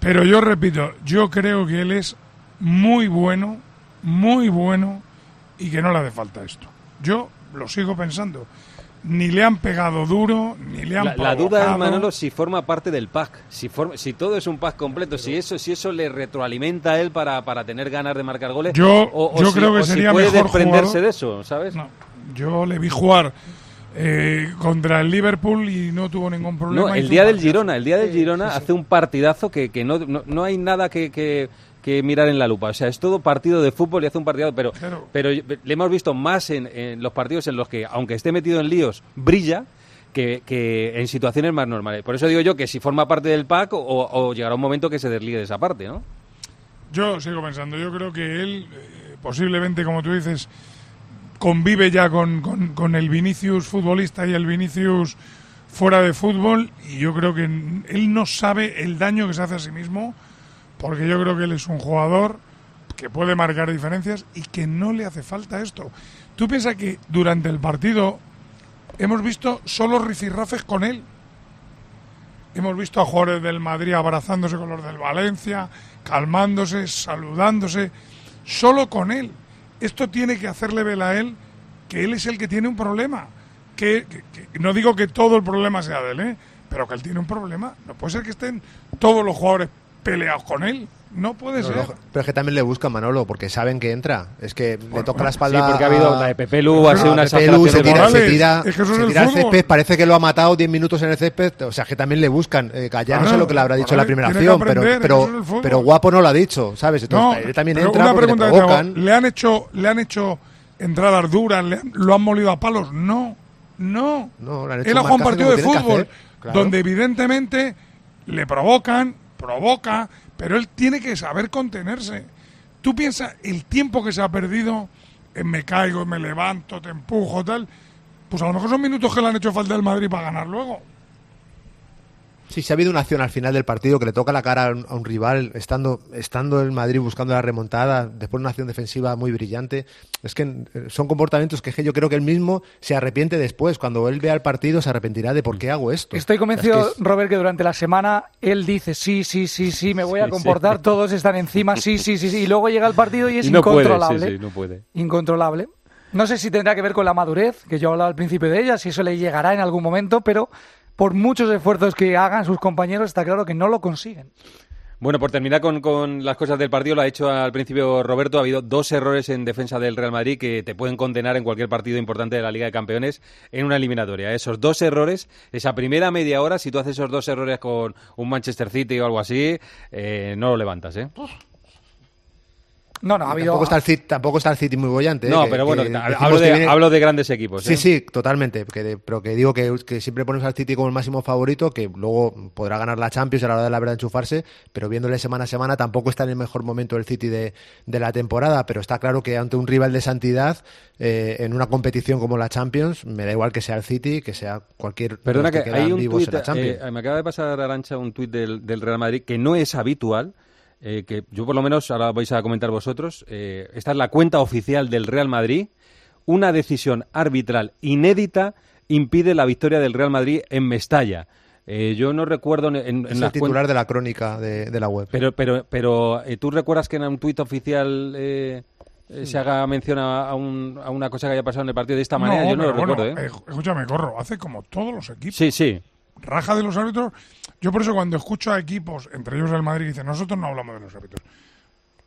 Pero yo repito, yo creo que él es muy bueno, muy bueno y que no le hace falta esto. Yo lo sigo pensando ni le han pegado duro, ni le han La, la duda es, Manolo, si forma parte del pack, si, si todo es un pack completo, si eso si eso le retroalimenta a él para, para tener ganas de marcar goles. Yo, yo creo que sería puede mejor desprenderse de eso, ¿sabes? No, yo le vi jugar eh, contra el Liverpool y no tuvo ningún problema. No, el día del Girona, el día del Girona hace un partidazo que, que no, no, hay nada que, que que mirar en la lupa. O sea, es todo partido de fútbol y hace un partido, pero, pero le hemos visto más en, los partidos en los que, aunque esté metido en líos, brilla. Que, en situaciones más normales. Por eso digo yo que si forma parte del pack o, llegará un momento que se desligue de esa parte, ¿no? Yo sigo pensando, yo creo que él, eh, posiblemente, como tú dices, convive ya con, con, el Vinicius futbolista y el Vinicius fuera de fútbol y yo creo que él no sabe el daño que se hace a sí mismo porque yo creo que él es un jugador que puede marcar diferencias y que no le hace falta esto. Tú piensas que durante el partido hemos visto solo rifirrafes con él. Hemos visto a jugadores del Madrid abrazándose con los del Valencia, calmándose, saludándose, solo con él. Esto tiene que hacerle ver a él que él es el que tiene un problema. Que, no digo que todo el problema sea de él, ¿eh? pero que él tiene un problema. No puede ser que estén todos los jugadores peleados con él. No puede ser. pero es que también le buscan Manolo, porque saben que entra. Es que le toca la espalda. Sí, porque ha habido la de Pepelu, ha sido una Pepelu se tira, se tira, es que se tira el césped, parece que lo ha matado 10 minutos en el césped. O sea, que también le buscan. Eh, callar, no sé lo que le habrá dicho en la primera acción, pero, pero, pero guapo no lo ha dicho, ¿sabes? Entonces, él también entra le provocan. ¿le, han hecho, ¿Le han hecho entradas duras? ¿Lo han molido a palos? No, no. no él ha jugado un partido de fútbol donde evidentemente le provocan, provoca pero él tiene que saber contenerse. Tú piensas el tiempo que se ha perdido en me caigo, me levanto, te empujo, tal. Pues a lo mejor son minutos que le han hecho falta al Madrid para ganar luego. Sí, se ha habido una acción al final del partido que le toca la cara a un, rival, estando, estando el Madrid buscando la remontada, después una acción defensiva muy brillante. Es que eh, son comportamientos que yo creo que él mismo se arrepiente después. Cuando él vea el partido se arrepentirá de por qué hago esto. Estoy convencido, Robert, que durante la semana él dice, sí, sí, sí, sí, me voy a comportar, todos están encima, sí, sí, sí, sí. Y luego llega el partido y es incontrolable. no puede. Incontrolable. No sé si tendrá que ver con la madurez, que yo hablaba al principio de ella, si eso le llegará en algún momento, pero por muchos esfuerzos que hagan sus compañeros, está claro que no lo consiguen. Bueno, por terminar con, las cosas del partido, lo ha hecho al principio Roberto. Ha habido dos errores en defensa del Real Madrid que te pueden condenar en cualquier partido importante de la Liga de Campeones en una eliminatoria. Esos dos errores, esa primera media hora, si tú haces esos dos errores con un Manchester City o algo así, eh, no lo levantas, ¿eh? No, no, ha habido... Tampoco está el City, tampoco está el City muy bollante. No, pero bueno, hablo, de, grandes equipos. Sí, ¿eh? sí, totalmente. pero que digo que, siempre pones al City como el máximo favorito, que luego podrá ganar la Champions a la hora de la verdad enchufarse, pero viéndole semana a semana tampoco está en el mejor momento el City de, la temporada, pero está claro que ante un rival de santidad, eh, en una competición como la Champions, me da igual que sea el City, que sea cualquier... Perdona que, hay un tuit, eh, me acaba de pasar Arancha un tuit del, del Real Madrid que no es habitual, eh, que yo por lo menos, ahora vais a comentar vosotros, eh, esta es la cuenta oficial del Real Madrid, una decisión arbitral inédita impide la victoria del Real Madrid en Mestalla. Eh, yo no recuerdo en, en, es el titular de la crónica de, la web. Pero, pero, pero ¿tú recuerdas que en un tuit oficial se haga mención a, una cosa que haya pasado en el partido de esta manera? yo no lo recuerdo. escúchame, corro, hace como todos los equipos. Sí, sí raja de los árbitros. Yo por eso cuando escucho a equipos, entre ellos el Madrid, dicen, nosotros no hablamos de los árbitros.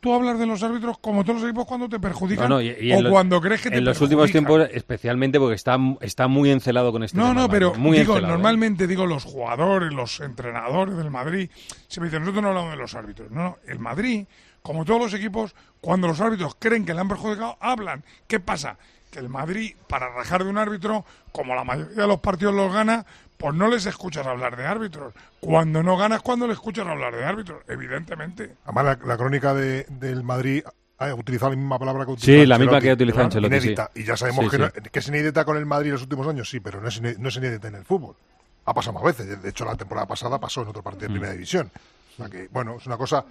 tú hablas de los árbitros como todos los equipos cuando te perjudican No, no, y- y en o los- cuando crees que te En los últimos perjudican. tiempos, especialmente porque está, está muy encelado con este No, tema, no, pero muy digo, encelado, ¿eh? normalmente digo los jugadores, los entrenadores del Madrid, se me dicen, nosotros no hablamos de los árbitros. No, no, el Madrid, como todos los equipos, cuando los árbitros creen que le han perjudicado, hablan. ¿Qué pasa? Que el Madrid, para rajar de un árbitro, como la mayoría de los partidos los gana, pues no les escuchas hablar de árbitros. Cuando no ganas, cuando le escuchas hablar de árbitros, evidentemente. Además, la, la crónica de, del Madrid ha utilizado la misma palabra que Sí, la misma que ha utilizado. Ancelotti, Inédita. sí. Y ya sabemos Sí, que, sí. no- que es inédita con el Madrid en los últimos años, sí, pero no es, no es inédita en el fútbol. Ha pasado más veces. De hecho, la temporada pasada pasó en otro partido de Mm. Primera División. O sea que, bueno, es una cosa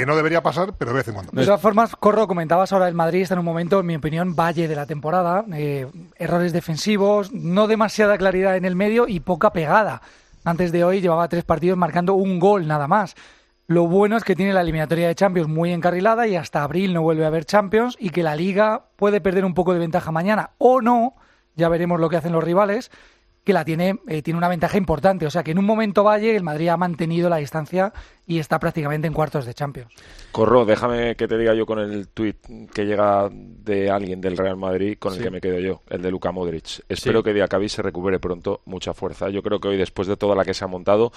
que no debería pasar, pero de vez en cuando. De todas formas, Corro, comentabas ahora el Madrid está en un momento, en mi opinión, valle de la temporada. eh, errores defensivos, no demasiada claridad en el medio y poca pegada. Antes de hoy llevaba tres partidos marcando un gol nada más. Lo bueno es que tiene la eliminatoria de Champions muy encarrilada y hasta abril no vuelve a haber Champions y que la Liga puede perder un poco de ventaja mañana o no, ya veremos lo que hacen los rivales, que la tiene, eh, tiene una ventaja importante. O sea que en un momento valle el Madrid ha mantenido la distancia y está prácticamente en cuartos de Champions. Corro, déjame que te diga yo con el tuit que llega de alguien del Real Madrid con el Sí. que me quedo yo, el de Luka Modric. Espero Sí. que Diacabí se recupere pronto, mucha fuerza. Yo creo que hoy, después de toda la que se ha montado,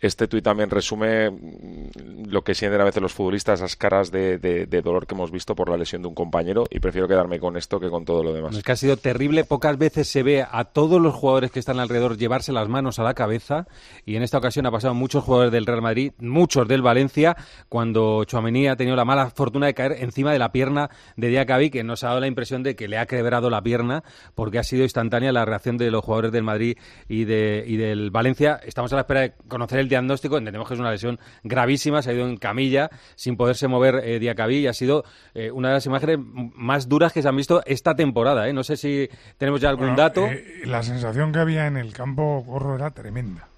este tuit también resume mm, lo que sienten a veces los futbolistas, esas caras de, de- de dolor que hemos visto por la lesión de un compañero, y prefiero quedarme con esto que con todo lo demás. Es que ha sido terrible. Pocas veces se ve a todos los jugadores que están alrededor llevarse las manos a la cabeza. Y en esta ocasión ha pasado muchos jugadores del Real Madrid, muchos del Valencia, cuando Chouameni ha tenido la mala fortuna de caer encima de la pierna de Diacabí, que nos ha dado la impresión de que le ha quebrado la pierna, porque ha sido instantánea la reacción de los jugadores del Madrid y, de, y del Valencia. Estamos a la espera de conocer el diagnóstico. Entendemos que es una lesión gravísima. Se ha ido en camilla sin poderse mover eh, Diacabí y ha sido eh, una de las imágenes más duras que se han visto esta temporada. ¿eh? No sé si tenemos ya algún Bueno, dato. eh, la sensación que había en el campo Corro era tremenda.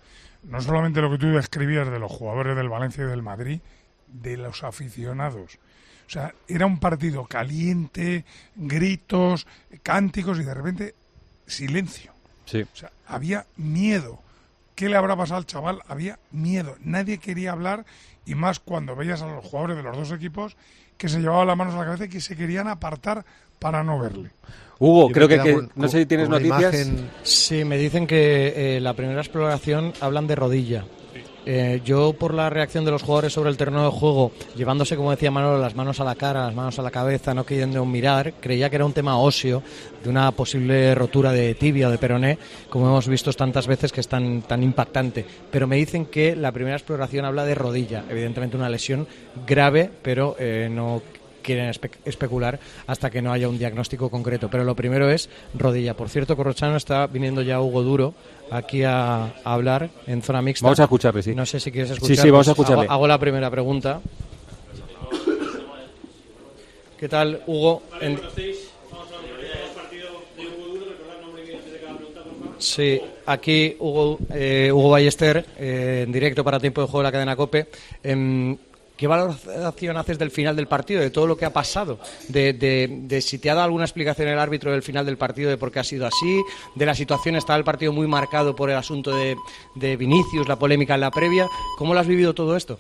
No solamente lo que tú describías de los jugadores del Valencia y del Madrid, de los aficionados. O sea, era un partido caliente, gritos, cánticos y de repente silencio. Sí. O sea, había miedo. ¿Qué le habrá pasado al chaval? Había miedo. Nadie quería hablar y más cuando veías a los jugadores de los dos equipos que se llevaban las manos a la cabeza y que se querían apartar para no verle. Hugo, Yo creo que, queda que- con- no sé si tienes noticias. imagen- Sí, me dicen que eh, la primera exploración hablan de rodilla. Eh, yo, por la reacción de los jugadores sobre el terreno de juego, llevándose, como decía Manolo, las manos a la cara, las manos a la cabeza, no queriendo mirar, creía que era un tema óseo, de una posible rotura de tibia o de peroné, como hemos visto tantas veces que es tan, tan impactante. Pero me dicen que la primera exploración habla de rodilla, evidentemente una lesión grave, pero eh, no quieren espe- especular hasta que no haya un diagnóstico concreto. Pero lo primero es rodilla. Por cierto, Corrochano está viniendo ya Hugo Duro aquí a, a hablar en zona mixta. Vamos a escucharle, sí. No sé si quieres Sí, escuchar. sí, vamos a escucharle. Hago, hago la primera pregunta. ¿Qué tal, Hugo? En- Sí, aquí Hugo, eh, Hugo Ballester, eh, en directo para Tiempo de Juego de la cadena COPE. Em, ¿Qué valoración haces del final del partido, de todo lo que ha pasado? De, si te ha dado alguna explicación el árbitro del final del partido de por qué ha sido así, de la situación, estaba el partido muy marcado por el asunto de, Vinicius, la polémica en la previa. ¿Cómo lo has vivido todo esto?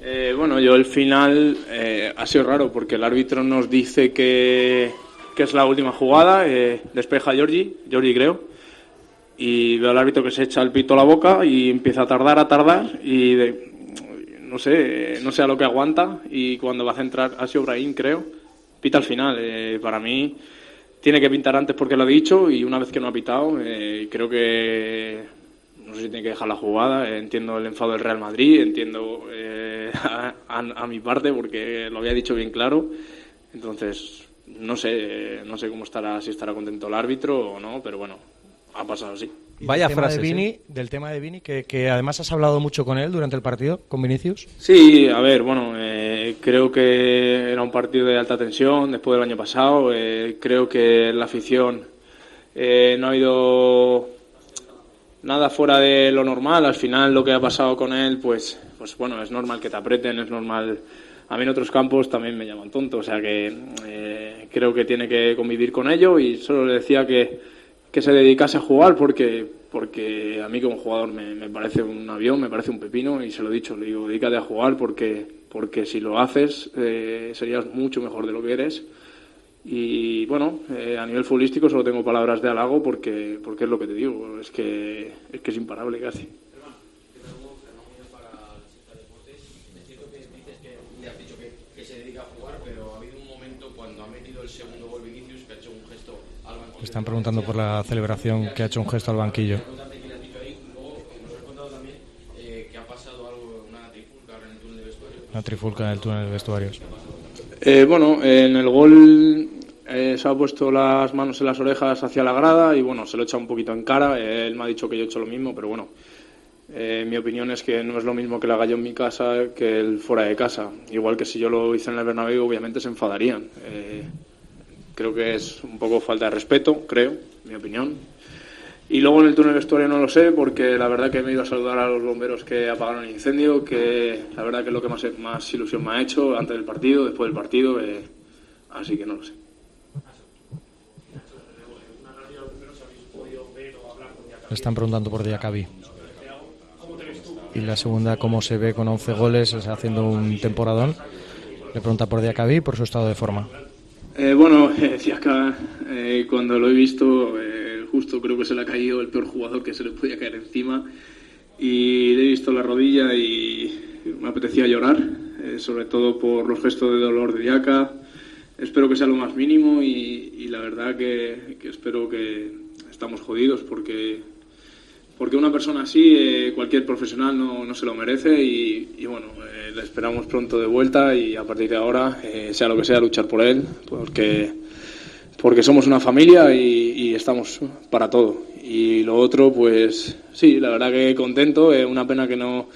Eh, bueno, yo el final eh, ha sido raro porque el árbitro nos dice que, es la última jugada, eh, despeja Giorgi, Giorgi creo, y veo al árbitro que se echa el pito a la boca y empieza a tardar, a tardar y de- no sé, no sé a lo que aguanta y cuando va a centrar ha sido Brahim creo, pita al final. Eh, para mí tiene que pintar antes porque lo ha dicho y una vez que no ha pitado eh, creo que no sé si tiene que dejar la jugada. eh, entiendo el enfado del Real Madrid, entiendo eh, a, a- mi parte porque lo había dicho bien claro. Entonces, no sé, no sé cómo estará, si estará contento el árbitro o no, pero bueno, ha pasado así. Y del tema de Vini, Del tema de Vini, que, que además has hablado mucho con él durante el partido, con Vinicius. Sí, a ver, bueno, eh, creo que era un partido de alta tensión después del año pasado. eh, creo que la afición eh, no ha habido nada fuera de lo normal. Al final, lo que ha pasado con él, pues, pues bueno, es normal que te aprieten, es normal. A mí en otros campos también me llaman tonto, o sea que eh, creo que tiene que convivir con ello y solo le decía que, que se dedicase a jugar porque, porque a mí como jugador me, parece un avión, me parece un pepino y se lo he dicho, le digo, dedícate a jugar porque, porque si lo haces eh, serías mucho mejor de lo que eres. Y bueno, eh, a nivel futbolístico solo tengo palabras de halago porque, porque es lo que te digo, es que es, que es imparable casi. Están preguntando por la celebración que ha hecho un gesto al banquillo. Una trifulca en el túnel de vestuarios. Eh, bueno, en el gol eh, se ha puesto las manos en las orejas hacia la grada y bueno, se lo echa un poquito en cara. Eh, él me ha dicho que yo he hecho lo mismo, pero bueno, mi opinión es que no es lo mismo que lo haga yo en mi casa que el fuera de casa. Igual que si yo lo hice en el Bernabéu, obviamente se enfadarían. Creo que es un poco falta de respeto, creo, mi opinión. Y luego en el túnel vestuario no lo sé, porque la verdad que me he ido a saludar a los bomberos que apagaron el incendio, que la verdad que es lo que más, más ilusión me ha hecho antes del partido, después del partido, eh, así que no lo sé. Le están preguntando por Diacabí. Y la segunda, cómo se ve con 11 goles, haciendo un temporadón. Le pregunta por Diacabí por su estado de forma. Eh, bueno, decía eh, cuando lo he visto, eh, justo creo que se le ha caído el peor jugador que se le podía caer encima. Y le he visto la rodilla y me apetecía llorar, eh, sobre todo por los gestos de dolor de Diaca. Espero que sea lo más mínimo y, la verdad que, espero que estamos jodidos porque, porque una persona así, cualquier profesional no, no, se lo merece y, y bueno, le esperamos pronto de vuelta y a partir de ahora, sea lo que sea, luchar por él, porque porque somos una familia y, estamos para todo. Y lo otro, pues sí, la verdad que contento, es una pena que no,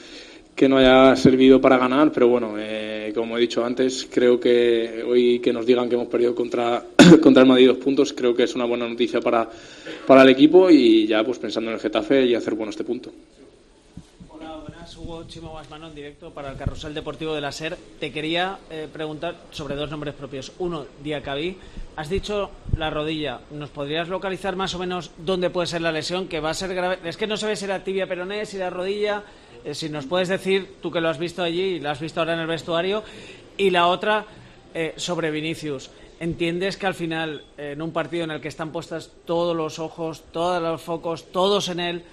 que no haya servido para ganar, pero bueno, eh, como he dicho antes, creo que hoy que nos digan que hemos perdido contra, contra el Madrid dos puntos, creo que es una buena noticia para, para el equipo y ya pues pensando en el Getafe y hacer bueno este punto. Hugo Chimo Guasmano directo para el Carrusel Deportivo de la SER. Te quería eh, preguntar sobre dos nombres propios. Uno, Diacabí. Has dicho la rodilla. ¿Nos podrías localizar más o menos dónde puede ser la lesión? Que va a ser grave. Es que no se ve si la tibia peroné, si la rodilla. Eh, si nos puedes decir, tú que lo has visto allí y lo has visto ahora en el vestuario. Y la otra, eh, sobre Vinicius. ¿Entiendes que al final, en un partido en el que están puestas todos los ojos, todos los focos, todos en él,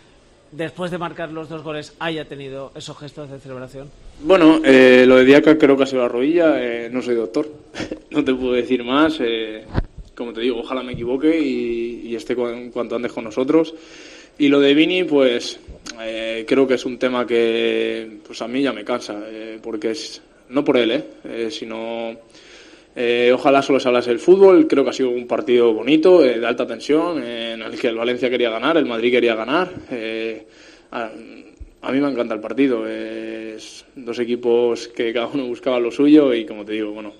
después de marcar los dos goles, haya tenido esos gestos de celebración? Bueno, eh, lo de Diaca creo que ha sido la rodilla. Eh, no soy doctor, no te puedo decir más. Eh, como te digo, ojalá me equivoque y, esté cuanto antes con nosotros. Y lo de Vini, pues creo que es un tema que pues a mí ya me cansa, porque es no por él, sino eh, ojalá solo se hablase del fútbol. Creo que ha sido un partido bonito, eh, de alta tensión, en el que el Valencia quería ganar, el Madrid quería ganar. Eh, a, mí me encanta el partido. Es dos equipos que cada uno buscaba lo suyo y, como te digo, bueno,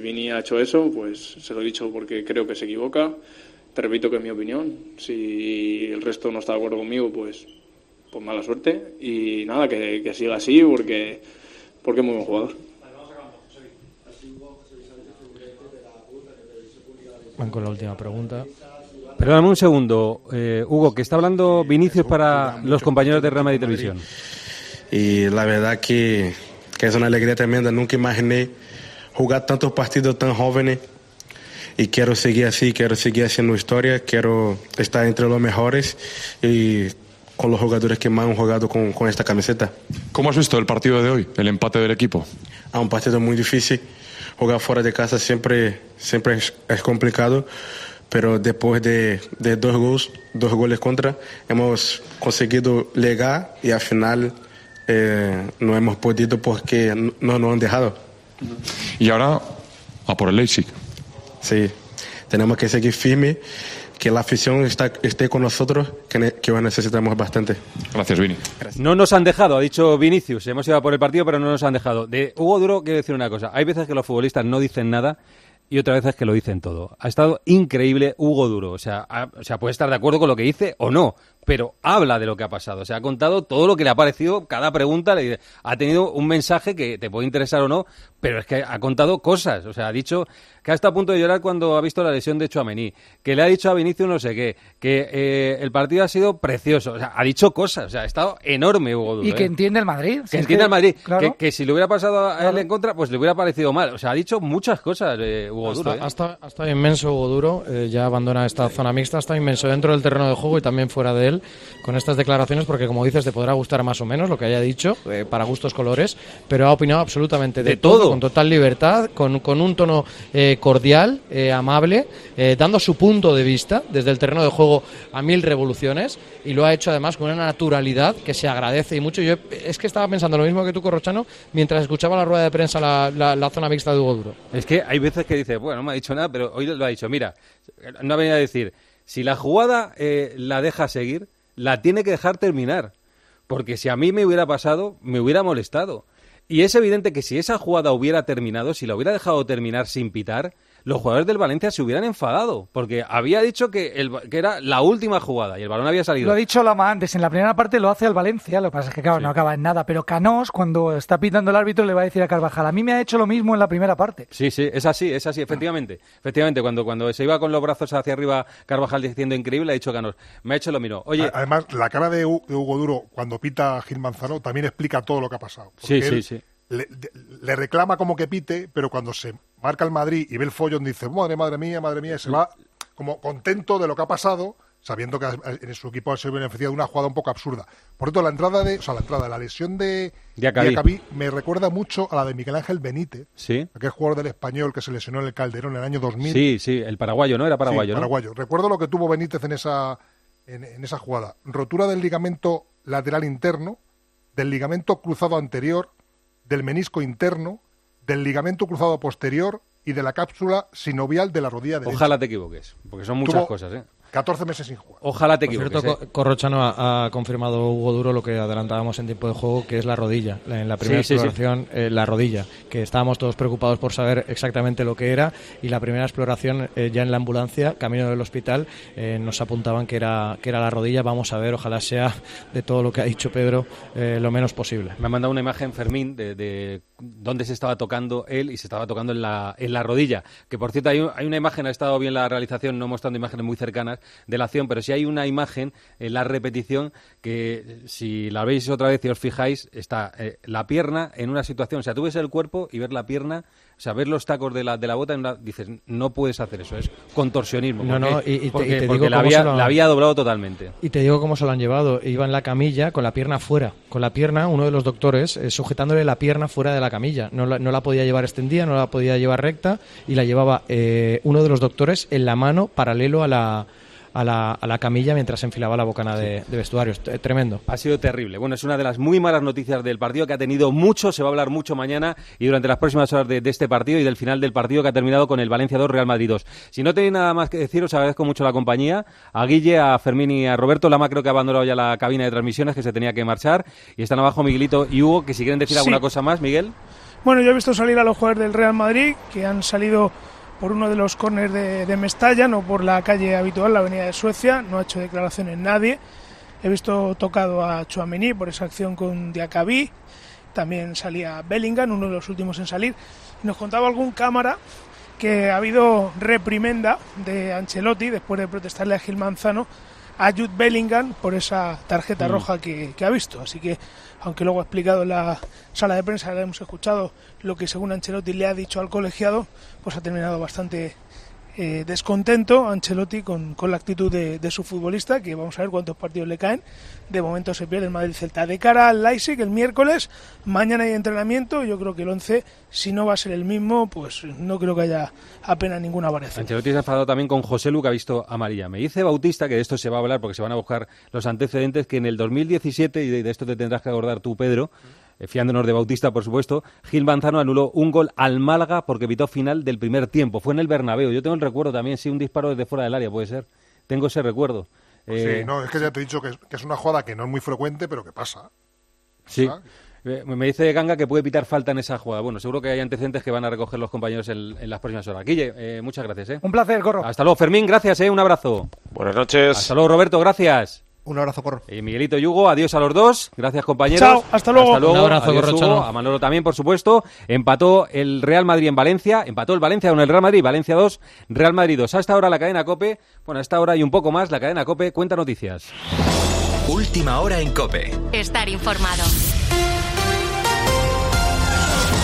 Vini ha hecho eso, pues se lo he dicho porque creo que se equivoca. Te repito que es mi opinión. Si el resto no está de acuerdo conmigo, pues, pues mala suerte. Y nada, que, que siga así porque, porque es muy buen jugador. Van con la última pregunta. Perdóname un segundo, eh, Hugo, que está hablando Vinicius para los compañeros de Real Madrid Televisión. Y la verdad que, que es una alegría tremenda. Nunca imaginé jugar tantos partidos tan jóvenes y quiero seguir así, quiero seguir haciendo historia, quiero estar entre los mejores y con los jugadores que más han jugado con, con esta camiseta. ¿Cómo has visto el partido de hoy, el empate del equipo? Ah, un partido muy difícil jugar fuera de casa siempre, siempre es, complicado, pero después de, de, dos, goles, dos goles contra, hemos conseguido llegar y al final eh, no hemos podido porque no nos han dejado. Y ahora a por el Leipzig. Sí, tenemos que seguir firme que la afición está, esté con nosotros, que, que necesitamos bastante. Gracias, Vini. No nos han dejado, ha dicho Vinicius. Hemos ido por el partido, pero no nos han dejado. De Hugo Duro, quiero decir una cosa. Hay veces que los futbolistas no dicen nada y otras veces que lo dicen todo. Ha estado increíble Hugo Duro. O sea, o sea, puede estar de acuerdo con lo que dice o no, pero habla de lo que ha pasado. O sea, ha contado todo lo que le ha parecido, cada pregunta le, ha tenido un mensaje que te puede interesar o no, pero es que ha contado cosas. O sea, ha dicho que ha estado a punto de llorar cuando ha visto la lesión de Chuamení, que le ha dicho a Vinicius no sé qué, que eh, el partido ha sido precioso. O sea, ha dicho cosas. O sea, ha estado enorme Hugo Duro. Y que ¿eh? entiende el Madrid. Que Si entiende al Madrid. claro. Que, que si le hubiera pasado a él en contra, pues le hubiera parecido mal. O sea, ha dicho muchas cosas eh, Hugo Duro. ¿eh? Ha estado, ha estado inmenso Hugo Duro, eh, ya abandona esta zona mixta, ha estado inmenso dentro del terreno de juego y también fuera de él con estas declaraciones, porque como dices, te podrá gustar más o menos lo que haya dicho, eh, para gustos colores, pero ha opinado absolutamente de, De todo. con total libertad, con, con un tono eh, cordial, eh, amable, eh, dando su punto de vista desde el terreno de juego a mil revoluciones y lo ha hecho además con una naturalidad que se agradece y mucho. Yo es que estaba pensando lo mismo que tú, Corrochano, mientras escuchaba la rueda de prensa la, la- la zona mixta de Hugo Duro. Es que hay veces que dice, bueno, no me ha dicho nada, pero hoy lo ha dicho. Mira, no ha venido a decir, si la jugada eh, la deja seguir, la tiene que dejar terminar. Porque si a mí me hubiera pasado, me hubiera molestado. Y es evidente que si esa jugada hubiera terminado, si la hubiera dejado terminar sin pitar, los jugadores del Valencia se hubieran enfadado. Porque había dicho que, el, que era la última jugada y el balón había salido. Lo ha dicho Lama antes, en la primera parte lo hace al Valencia, lo que pasa es que claro, no acaba en nada, pero Canós cuando está pitando el árbitro le va a decir a Carvajal, a mí me ha hecho lo mismo en la primera parte. Sí, sí, es así, es así, efectivamente. Efectivamente, cuando, cuando se iba con los brazos hacia arriba Carvajal diciendo increíble, ha dicho Canos, me ha hecho lo mismo. Oye, Además, la cara de, Hu- de Hugo Duro cuando pita a Gil Manzano también explica todo lo que ha pasado. Sí, Porque sí, él sí. Le, le reclama como que pite, pero cuando se marca el Madrid y ve el follón dice, madre, madre mía, madre mía, y se va como contento de lo que ha pasado, sabiendo que en su equipo ha beneficiado de una jugada un poco absurda. Por cierto, la entrada de, o sea, la entrada, la lesión de Diacabí. Diacabí me recuerda mucho a la de Miguel Ángel Benítez, sí. aquel jugador del español que se lesionó en el Calderón en el año 2000. Sí, sí, el paraguayo, ¿no? Era paraguayo, Sí, ¿no? paraguayo. Recuerdo lo que tuvo Benítez en esa, en, en esa jugada. Rotura del ligamento lateral interno, del ligamento cruzado anterior, del menisco interno, del ligamento cruzado posterior y de la cápsula sinovial de la rodilla derecha. Ojalá te equivoques, porque son muchas Tuvo cosas, ¿eh? 14 meses sin jugar. Ojalá te Por equivoques. cierto, ¿eh? Co- Corrochano ha, ha confirmado Hugo Duro lo que adelantábamos en tiempo de juego, que es la rodilla. La- En la primera Sí, sí, sí. exploración, eh, la rodilla, que estábamos todos preocupados por saber exactamente lo que era. Y la primera exploración, eh, ya en la ambulancia, camino del hospital, eh, nos apuntaban que era, que era la rodilla. Vamos a ver, ojalá sea de todo lo que ha dicho Pedro eh, lo menos posible. Me ha mandado una imagen Fermín de, de dónde se estaba tocando él y se estaba tocando en la, en la rodilla. Que por cierto, hay, hay una imagen, ha estado bien la realización, no mostrando imágenes muy cercanas de la acción, pero sí hay una imagen en la repetición que si la veis otra vez y os fijáis, está eh, la pierna en una situación, o sea, tú ves el cuerpo y ver la pierna, o sea, ver los tacos de la, de la bota, en una- dices, no puedes hacer eso, es contorsionismo. No, porque- no, y- y te- y porque, te porque digo la, cómo había, se lo- la había doblado totalmente. Y te digo cómo se lo han llevado. Iba en la camilla con la pierna fuera. Con la pierna, uno de los doctores, eh, sujetándole la pierna fuera de la camilla. No la, no la podía llevar extendida, no la podía llevar recta y la llevaba eh, uno de los doctores en la mano paralelo a la, a la, a la camilla mientras enfilaba la bocana de, de vestuarios. Tremendo. Ha sido terrible. Bueno, es una de las muy malas noticias del partido que ha tenido mucho, se va a hablar mucho mañana y durante las próximas horas de, de este partido y del final del partido que ha terminado con el Valencia 2 Real Madrid 2. Si no tenéis nada más que decir, os agradezco mucho la compañía. A Guille, a Fermín y a Roberto. Lama creo que ha abandonado ya la cabina de transmisiones que se tenía que marchar. Y están abajo Miguelito y Hugo, que si quieren decir Sí. alguna cosa más, Miguel. Bueno, yo he visto salir a los jugadores del Real Madrid que han salido por uno de los corners de, de Mestalla, no por la calle habitual, la avenida de Suecia. No ha hecho declaraciones nadie. He visto tocado a Chuamení por esa acción con Diacabí. También salía Bellingham, uno de los últimos en salir. Nos contaba algún cámara que ha habido reprimenda de Ancelotti después de protestarle a Gil Manzano a Jude Bellingham por esa tarjeta Mm. roja que, que ha visto. Así que, aunque luego ha explicado en la sala de prensa, hemos escuchado lo que según Ancelotti le ha dicho al colegiado, pues ha terminado bastante eh, descontento Ancelotti con, con la actitud de, de su futbolista, que vamos a ver cuántos partidos le caen. De momento se pierde el Madrid-Celta. De cara al Leipzig, el miércoles, mañana hay entrenamiento. Yo creo que el 11, si no va a ser el mismo, pues no creo que haya apenas ninguna variación. Ancelotti se ha enfadado también con José Lu, ha visto amarilla. Me dice Bautista, que de esto se va a hablar porque se van a buscar los antecedentes, que en el 2017, y de, esto te tendrás que acordar tú, Pedro, fiándonos de Bautista, por supuesto, Gil Manzano anuló un gol al Málaga porque evitó final del primer tiempo. Fue en el Bernabéu. Yo tengo el recuerdo también, sí, un disparo desde fuera del área, puede ser. Tengo ese recuerdo. Eh, Sí, no, es que ya te he dicho que es, que es una jugada que no es muy frecuente, pero que pasa. Sí. Eh, Me dice Ganga que puede pitar falta en esa jugada. Bueno, seguro que hay antecedentes que van a recoger los compañeros en, en las próximas horas. Guille, eh, muchas gracias. ¿eh? Un placer, Corro. Hasta luego, Fermín, gracias, ¿eh? un abrazo. Buenas noches. Hasta luego, Roberto, gracias. Un abrazo, Corro. Y Miguelito Yugo, adiós a los dos. Gracias, compañeros. Chao, hasta luego. Hasta luego. Un abrazo, Adiós. Hugo. A Manolo también, por supuesto. Empató el Real Madrid en Valencia. Empató el Valencia con el Real Madrid. Valencia 2, Real Madrid 2. A esta hora la cadena COPE. Bueno, a esta hora y un poco más, la cadena COPE cuenta noticias. Última hora en Cope. Estar informado.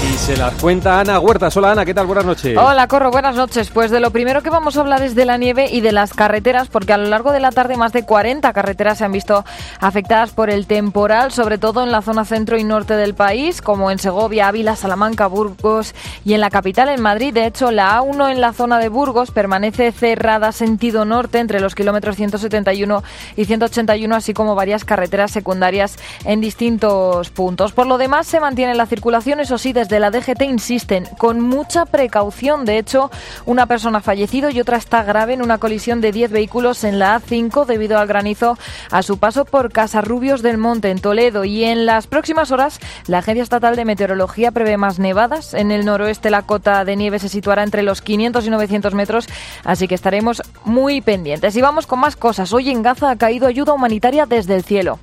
Y se las cuenta Ana Huertas. Hola, Ana. ¿Qué tal? Buenas noches. Hola, Corro, buenas noches. Pues de lo primero que vamos a hablar es de la nieve y de las carreteras, porque a lo largo de la tarde más de 40 carreteras se han visto afectadas por el temporal, sobre todo en la zona centro y norte del país, como en Segovia, Ávila, Salamanca, Burgos y en la capital, en Madrid. De hecho, la A1 en la zona de Burgos permanece cerrada sentido norte entre los kilómetros 171 y 181, así como varias carreteras secundarias en distintos puntos. Por lo demás, se mantiene la circulación, eso sí, desde la DGT insisten con mucha precaución. De hecho, una persona ha fallecido y otra está grave en una colisión de 10 vehículos en la A5 debido al granizo a su paso por Casarrubios del Monte, en Toledo. Y en las próximas horas, la Agencia Estatal de Meteorología prevé más nevadas. En el noroeste, la cota de nieve se situará entre los 500 y 900 metros, así que estaremos muy pendientes. Y vamos con más cosas. Hoy en Gaza ha caído ayuda humanitaria desde el cielo.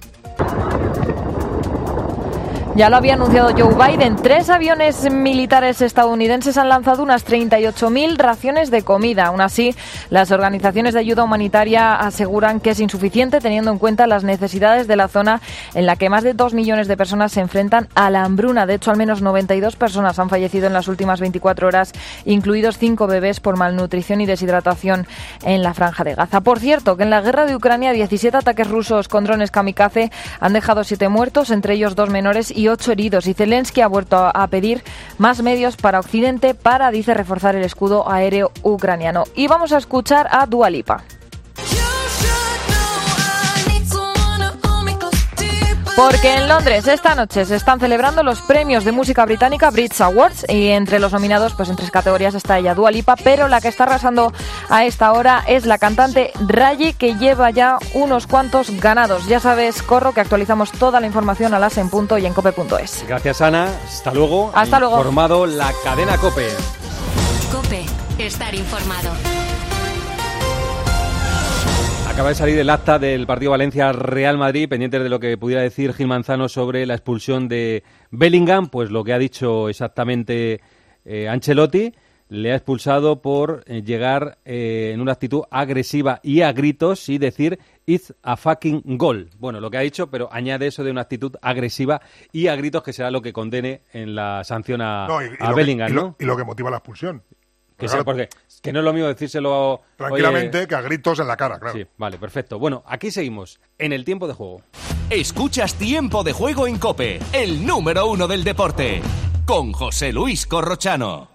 Ya lo había anunciado Joe Biden. Tres aviones militares estadounidenses han lanzado unas 38.000 raciones de comida. Aún así, las organizaciones de ayuda humanitaria aseguran que es insuficiente teniendo en cuenta las necesidades de la zona en la que más de 2 millones de personas se enfrentan a la hambruna. De hecho, al menos 92 personas han fallecido en las últimas 24 horas, incluidos 5 bebés por malnutrición y deshidratación en la franja de Gaza. Por cierto, que en la guerra de Ucrania 17 ataques rusos con drones kamikaze han dejado 7 muertos, entre ellos dos menores ocho heridos. Y Zelensky ha vuelto a- a pedir más medios para Occidente para, dice, reforzar el escudo aéreo ucraniano. Y vamos a escuchar a Dualipa. Porque en Londres esta noche se están celebrando los premios de música británica Brits Awards y entre los nominados pues en tres categorías está ella Dua Lipa, pero la que está arrasando a esta hora es la cantante Raye que lleva ya unos cuantos ganados. Ya sabes, Corro, que actualizamos toda la información a las en punto y en cope.es. Gracias, Ana. Hasta luego. Hasta luego. Formado la cadena COPE. Cope. Estar informado. Acaba de salir el acta del partido Valencia-Real Madrid, pendientes de lo que pudiera decir Gil Manzano sobre la expulsión de Bellingham, pues lo que ha dicho exactamente eh, Ancelotti, le ha expulsado por eh, llegar eh, en una actitud agresiva y a gritos y decir it's a fucking goal. Bueno, lo que ha dicho, pero añade eso de una actitud agresiva y a gritos que será lo que condene en la sanción a, No, y, y a lo que, Bellingham, y lo que motiva la expulsión. Que Claro, sea porque que no es lo mismo decírselo Tranquilamente oye, que a gritos en la cara, claro. Sí, vale, perfecto. Bueno, aquí seguimos en el tiempo de juego. Escuchas Tiempo de Juego en Cope, el número uno del deporte, con José Luis Corrochano.